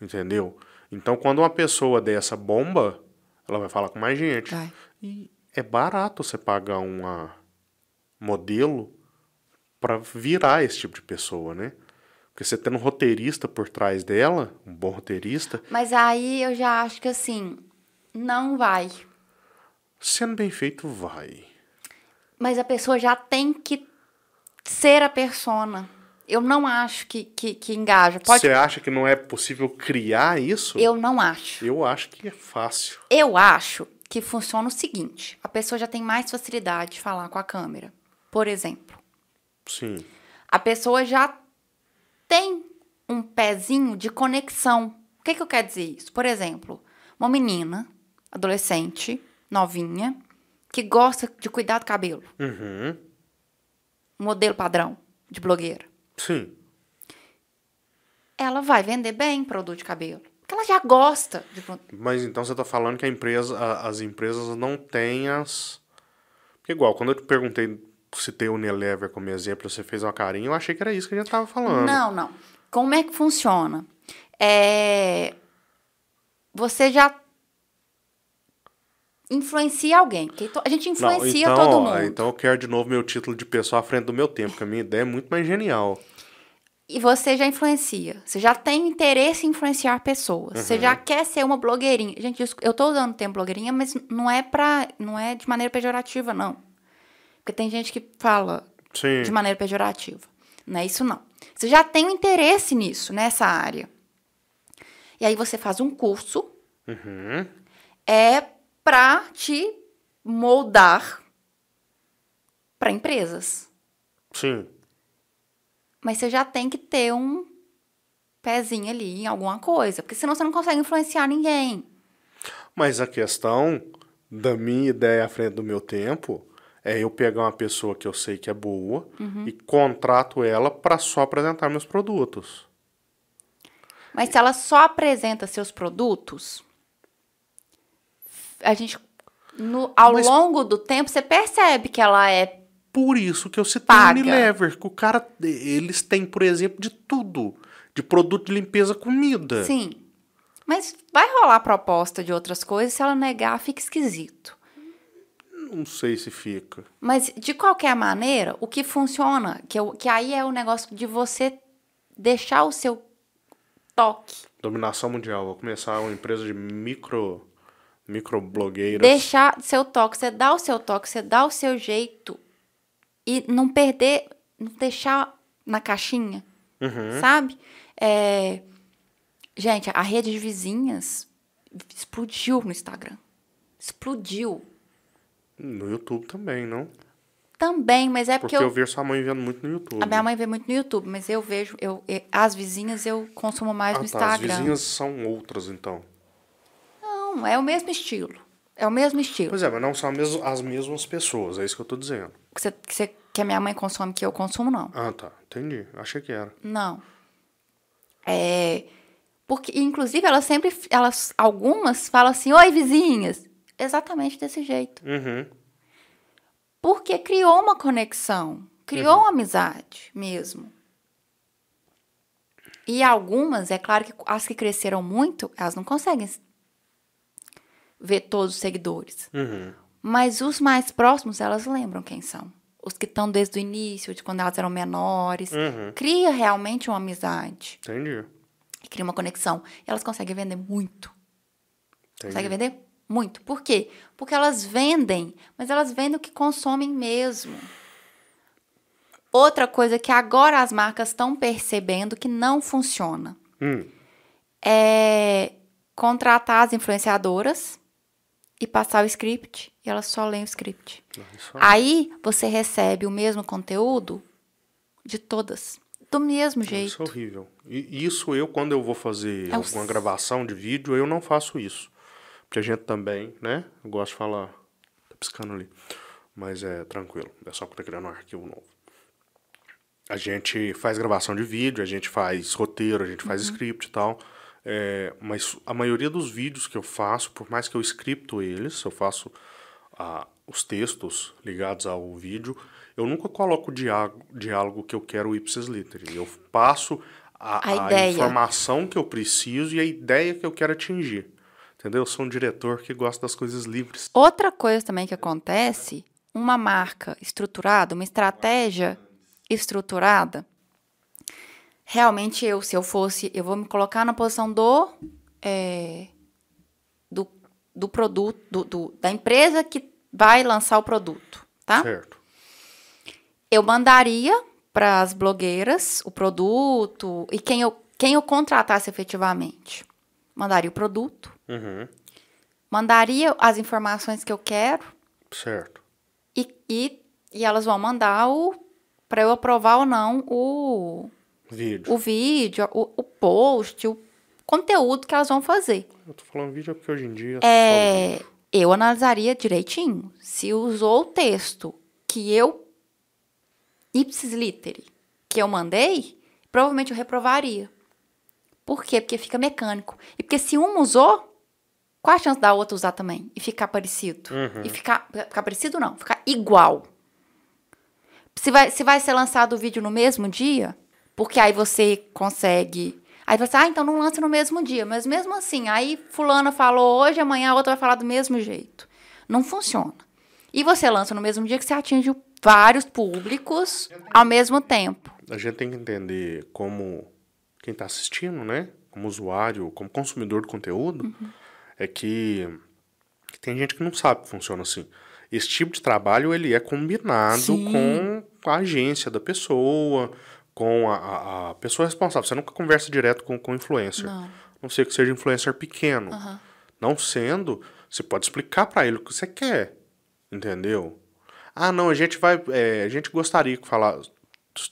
Entendeu? Então, quando uma pessoa dessa bomba, ela vai falar com mais gente. Vai. E é barato você pagar uma modelo para virar esse tipo de pessoa, né? Porque você tendo um roteirista por trás dela, um bom roteirista, Mas aí eu já acho que assim, não vai. sendo bem feito, vai. Mas a pessoa já tem que ser a persona. Eu não acho que, que, que engaja. Pode... Você acha que não é possível criar isso? Eu não acho. Eu acho que é fácil. Eu acho que funciona o seguinte: a pessoa já tem mais facilidade de falar com a câmera. Por exemplo, Sim. a pessoa já tem um pezinho de conexão. O que, que eu quero dizer isso? Por exemplo, uma menina, adolescente, novinha, que gosta de cuidar do cabelo. Uhum. Modelo padrão de blogueira. Sim. Ela vai vender bem produto de cabelo. Porque ela já gosta de produto. Mas então você está falando que a empresa, a- as empresas não têm as. Porque igual, quando eu te perguntei, citei o Unilever como exemplo, você fez uma carinha, eu achei que era isso que a gente tava falando. Não, não. Como é que funciona? É, Você já influencia alguém. porque A gente Não, influencia então, todo ó, mundo. então eu quero de novo meu título de pessoa à frente do meu tempo, que a minha ideia é muito mais genial. E você já influencia. Você já tem interesse em influenciar pessoas. Você já quer ser uma blogueirinha. Gente, eu tô usando o termo blogueirinha, mas não é pra. não é de maneira pejorativa, não. Porque tem gente que fala Sim. de maneira pejorativa. Não é isso, não. Você já tem um interesse nisso, nessa área. E aí você faz um curso. Uhum. É pra te moldar para empresas. Sim. Mas você já tem que ter um pezinho ali em alguma coisa. Porque senão você não consegue influenciar ninguém. Mas a questão da minha ideia à frente do meu tempo é eu pegar uma pessoa que eu sei que é boa Uhum. e contrato ela para só apresentar meus produtos. Mas se ela só apresenta seus produtos, a gente. no- ao Mas- longo do tempo, você percebe que ela é Por isso que eu citei Paga. o Unilever, que o cara, eles têm, por exemplo, de tudo. De produto de limpeza, comida. Sim. Mas vai rolar proposta de outras coisas, se ela negar, fica esquisito. Não sei se fica. Mas, de qualquer maneira, o que funciona, que, eu- que aí é o negócio de você deixar o seu toque. Dominação mundial. Vou começar uma empresa de micro, microblogueiras. Deixar seu toque, você dá o seu toque, você dá o seu jeito. E não perder, não deixar na caixinha, Uhum. sabe? É, gente, a rede de vizinhas explodiu no Instagram. Explodiu. No YouTube também, não? Também, mas é Porque porque, eu eu, vejo sua mãe vendo muito no YouTube. a minha mãe vê muito no YouTube, mas eu vejo, eu, as vizinhas eu consumo mais ah, no tá. As Instagram. vizinhas são outras, então. Não, é o mesmo estilo. É o mesmo estilo. Pois é, mas não são as as mesmas pessoas, é isso que eu tô dizendo. Que, você, que, você- que a minha mãe consome, que eu consumo, não. Ah, tá. Entendi. Achei que era. Não. É. Porque, inclusive, elas sempre. Elas, algumas falam assim, oi, vizinhas. Exatamente desse jeito. Uhum. Porque criou uma conexão. Criou uma amizade mesmo. E algumas, é claro que as que cresceram muito, elas não conseguem ver todos os seguidores. Uhum. Mas os mais próximos, elas lembram quem são. Os que estão desde o início, de quando elas eram menores. Uhum. Cria realmente uma amizade. Entendi. E cria uma conexão. E elas conseguem vender muito. Entendi. Conseguem vender muito. Por quê? Porque elas vendem, mas elas vendem o que consomem mesmo. Outra coisa que agora as marcas estão percebendo que não funciona Hum. é contratar as influenciadoras e passar o script e elas só leem o script. Isso Aí você recebe o mesmo conteúdo de todas, do mesmo Isso é jeito. horrível. E isso eu, quando eu vou fazer É alguma gravação de vídeo, eu não faço isso. Porque a gente também, né? Eu gosto de falar. Tá piscando ali. Mas é tranquilo. É só porque tá criando um arquivo novo. A gente faz gravação de vídeo, a gente faz roteiro, a gente faz Uhum. script e tal. É, mas a maioria dos vídeos que eu faço, por mais que eu scripto eles, eu faço ah, os textos ligados ao vídeo, eu nunca coloco o diálogo, diálogo que eu quero ipsis literi. Eu passo a, A a informação que eu preciso e a ideia que eu quero atingir. Entendeu? Eu sou um diretor que gosta das coisas livres. Outra coisa também que acontece, uma marca estruturada, uma estratégia estruturada, realmente eu, se eu fosse, eu vou me colocar na posição do, é, do, do produto, do, do- da empresa que vai lançar o produto, tá? Certo. Eu mandaria para as blogueiras o produto e quem eu, quem eu contratasse efetivamente. Mandaria o produto, Uhum. mandaria as informações que eu quero, Certo. E, e, e elas vão mandar o para eu aprovar ou não o, Vídeo. o vídeo, o, o post, o conteúdo que elas vão fazer. Eu tô falando vídeo porque hoje em dia. É, eu analisaria direitinho se usou o texto que eu ipsis literi que eu mandei, provavelmente eu reprovaria. Por quê? Porque fica mecânico. E porque se uma usou, qual a chance da outra usar também? E ficar parecido? E ficar, ficar parecido não, ficar igual. Se vai, se vai ser lançado o vídeo no mesmo dia, porque aí você consegue. Aí você, ah, então não lança no mesmo dia. Mas mesmo assim, aí fulana falou hoje, amanhã a outra vai falar do mesmo jeito. Não funciona. E você lança no mesmo dia que você atinge vários públicos ao mesmo tempo. A gente tem que entender como quem está assistindo, né? Como usuário, como consumidor de conteúdo, Uhum. É que, que tem gente que não sabe que funciona assim. Esse tipo de trabalho ele é combinado Sim. com a agência da pessoa, com a, a- pessoa responsável. Você nunca conversa direto com, o influencer. Não. não ser que seja influencer pequeno. Não sendo, você pode explicar para ele o que você quer. Entendeu? Ah, não, a gente vai. é, a gente gostaria que falasse.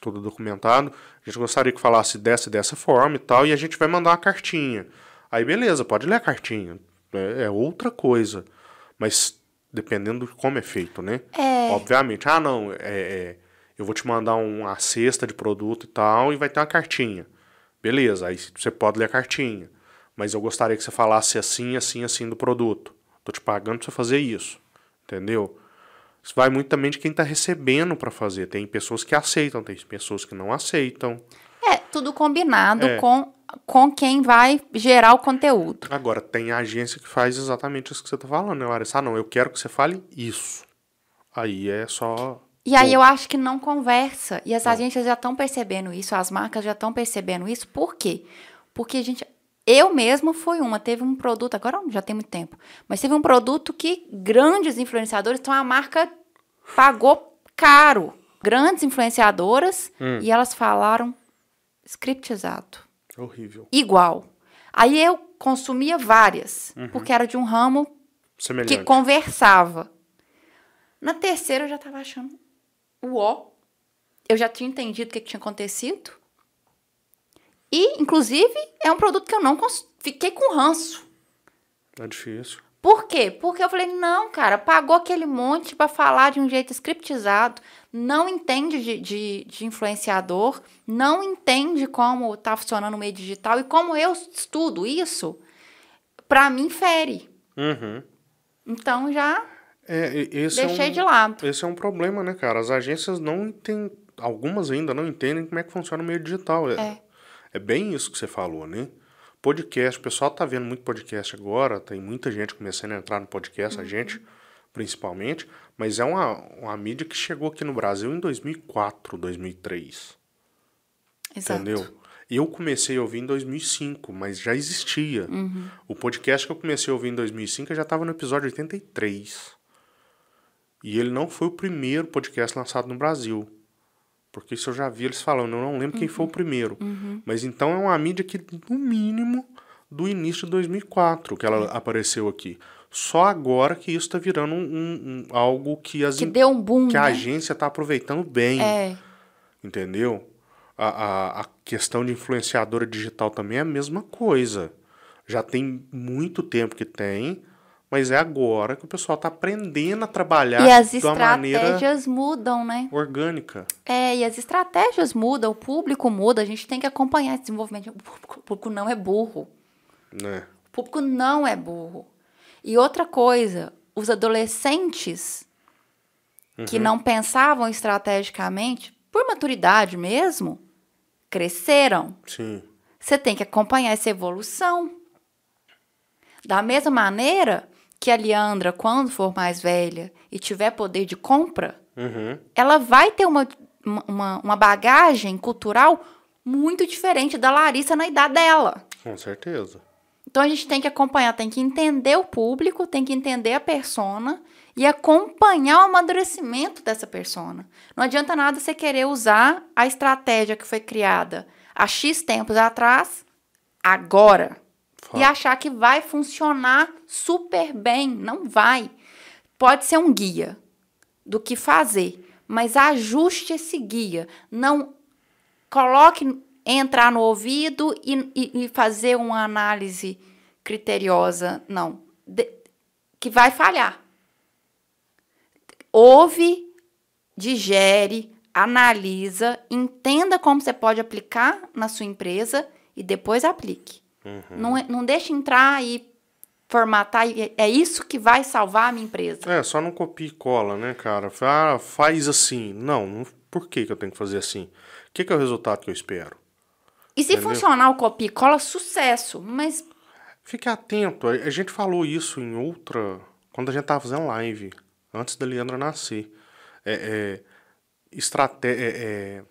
Tudo documentado. A gente gostaria que falasse dessa e dessa forma e tal. E a gente vai mandar uma cartinha. Aí, beleza, pode ler a cartinha. É, é outra coisa. Mas dependendo de como é feito, né? É. Obviamente. Ah, não, é, é, eu vou te mandar uma cesta de produto e tal. E vai ter uma cartinha. Beleza, aí você pode ler a cartinha. Mas eu gostaria que você falasse assim, assim, assim do produto. Tô te pagando pra você fazer isso. Entendeu? Isso vai muito também de quem tá recebendo pra fazer. Tem pessoas que aceitam, tem pessoas que não aceitam. É, tudo combinado É. com, com quem vai gerar o conteúdo. Agora, tem agência que faz exatamente isso que você tá falando, né, Larissa? Ah, não, eu quero que você fale isso. Aí é só. E aí Pô, eu acho que não conversa. E as agências já estão percebendo isso, as marcas já estão percebendo isso. Por quê? Porque a gente. Eu mesma fui uma, teve um produto, agora já tem muito tempo, mas teve um produto que grandes influenciadores, então a marca pagou caro. Grandes influenciadoras, e elas falaram scriptizado. Horrível. Igual. Aí eu consumia várias, porque era de um ramo Semelhante. que conversava. Na terceira eu já tava achando o ó. Eu já tinha entendido o que, que tinha acontecido. E, inclusive, é um produto que eu não cons- fiquei com ranço. É difícil. Por quê? Porque eu falei, não, cara, pagou aquele monte pra falar de um jeito scriptizado, não entende de, de, de influenciador, não entende como tá funcionando o meio digital e como eu estudo isso, pra mim fere. Uhum. Então já É, esse deixei é um, de lado. Esse é um problema, né, cara? As agências não entendem. Algumas ainda não entendem como é que funciona o meio digital. É, É. é bem isso que você falou, né? Podcast, o pessoal tá vendo muito podcast agora, tem muita gente começando a entrar no podcast, Uhum. a gente principalmente, mas é uma, uma mídia que chegou aqui no Brasil em 2004, 2003, Exato. entendeu? Eu comecei a ouvir em 2005, mas já existia. Uhum. O podcast que eu comecei a ouvir em 2005 eu já estava no episódio 83. E ele não foi o primeiro podcast lançado no Brasil. Porque isso eu já vi eles falando, eu não lembro quem foi o primeiro. Mas então é uma mídia que, no mínimo, do início de 2004 que ela apareceu aqui. Só agora que isso está virando um, um- um- algo que, as Que deu um boom, que a né? agência está aproveitando bem. É, Entendeu? A, a, a questão de influenciadora digital também é a mesma coisa. Já tem muito tempo que tem, mas é agora que o pessoal está aprendendo a trabalhar e as de uma maneira estratégias mudam, né? orgânica. É, e as estratégias mudam, o público muda, a gente tem que acompanhar esse desenvolvimento. O público, o público não é burro. Né? O público não é burro. E outra coisa, os adolescentes que não pensavam estrategicamente, por maturidade mesmo, cresceram. Sim. Você tem que acompanhar essa evolução. Da mesma maneira que a Leandra, quando for mais velha e tiver poder de compra, Uhum. ela vai ter uma, uma, uma bagagem cultural muito diferente da Larissa na idade dela. Com certeza. Então a gente tem que acompanhar, tem que entender o público, tem que entender a persona e acompanhar o amadurecimento dessa persona. Não adianta nada você querer usar a estratégia que foi criada há X tempos atrás, agora, e Fato. achar que vai funcionar super bem. Não vai. Pode ser um guia do que fazer, mas ajuste esse guia. Não coloque entrar no ouvido e, e- e fazer uma análise criteriosa, não. De- que vai falhar. Ouve, digere, analisa, entenda como você pode aplicar na sua empresa e depois aplique. Não, é- não deixe entrar e formatar. e É isso que vai salvar a minha empresa. É, só não copia e cola, né, cara? Ah, faz assim. Não, não- por que, que eu tenho que fazer assim? O que, que é o resultado que eu espero? E se Entendeu? funcionar o copia e cola, sucesso. Mas Fique atento. A a gente falou isso em outra. Quando a gente tava fazendo live, antes da Leandra nascer. É, é, estrate- é, é,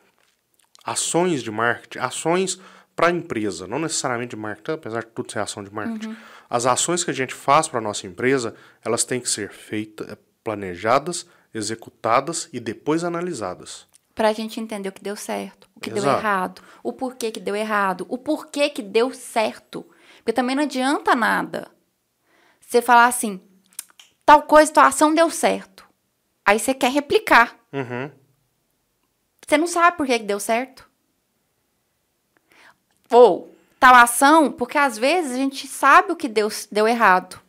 ações de marketing, ações para a empresa, não necessariamente de marketing, apesar de tudo ser ação de marketing. As ações que a gente faz para nossa empresa, elas têm que ser feitas, planejadas, executadas e depois analisadas. Pra gente entender o que deu certo, o que deu Exato. errado, o porquê que deu errado, o porquê que deu certo. Porque também não adianta nada você falar assim, tal coisa, tua ação deu certo. Aí você quer replicar. Uhum. Você não sabe por que que deu certo. Ou tal ação, porque às vezes a gente sabe o que deu, deu errado.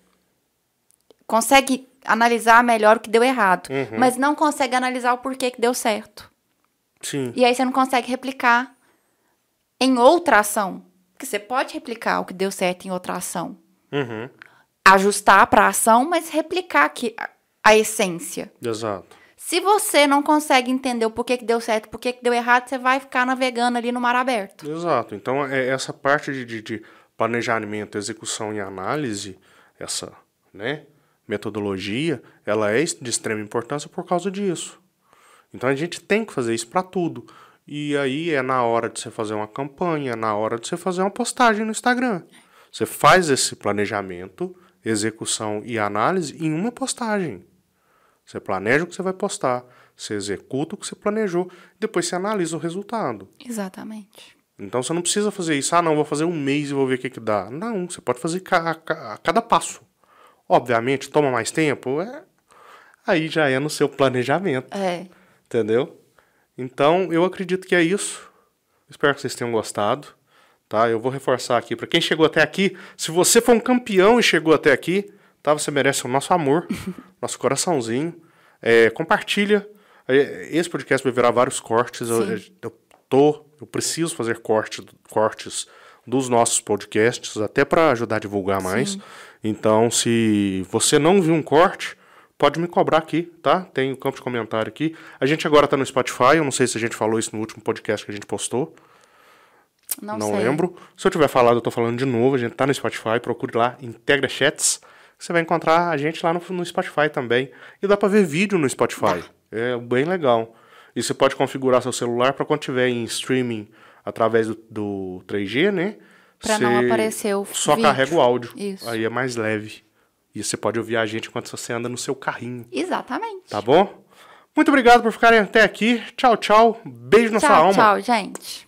Consegue analisar melhor o que deu errado, mas não consegue analisar o porquê que deu certo. Sim. E aí você não consegue replicar em outra ação. Porque você pode replicar o que deu certo em outra ação. Uhum. Ajustar para a ação, mas replicar aqui a, a essência. Exato. Se você não consegue entender o porquê que deu certo, porquê que deu errado, você vai ficar navegando ali no mar aberto. Exato. Então, é essa parte de, de, de planejamento, execução e análise, essa né, metodologia, ela é de extrema importância por causa disso. Então, a gente tem que fazer isso para tudo. E aí é na hora de você fazer uma campanha, na hora de você fazer uma postagem no Instagram. Você faz esse planejamento, execução e análise em uma postagem. Você planeja o que você vai postar, você executa o que você planejou, depois você analisa o resultado. Exatamente. Então você não precisa fazer isso, ah, não, vou fazer um mês e vou ver o que, que dá. Não, você pode fazer a cada passo. Obviamente, toma mais tempo, é... aí já é no seu planejamento, É. entendeu? Então, eu acredito que é isso. Espero que vocês tenham gostado. Tá? Eu vou reforçar aqui para quem chegou até aqui. Se você for um campeão e chegou até aqui, tá? Você merece o nosso amor, nosso coraçãozinho. É, compartilha. É, Esse podcast vai virar vários cortes. Eu, Sim. eu tô, eu preciso fazer corte, cortes dos nossos podcasts, até para ajudar a divulgar mais. Então, se você não viu um corte, pode me cobrar aqui, tá? Tem o campo de comentário aqui. A gente agora tá no Spotify, eu não sei se a gente falou isso no último podcast que a gente postou. Não, Não, lembro. Se eu tiver falado, eu tô falando de novo. A gente tá no Spotify, procure lá, Integra Chats. Você vai encontrar a gente lá no, no Spotify também. E dá pra ver vídeo no Spotify. É bem legal. E você pode configurar seu celular para quando tiver em streaming através do, do 3G, né? Pra não aparecer o Só vídeo. carrega o áudio. Isso. Aí é mais leve. E você pode ouvir a gente enquanto você anda no seu carrinho. Exatamente. Tá bom? Muito obrigado por ficarem até aqui. Tchau, tchau. Beijo na sua tchau, alma. tchau, gente.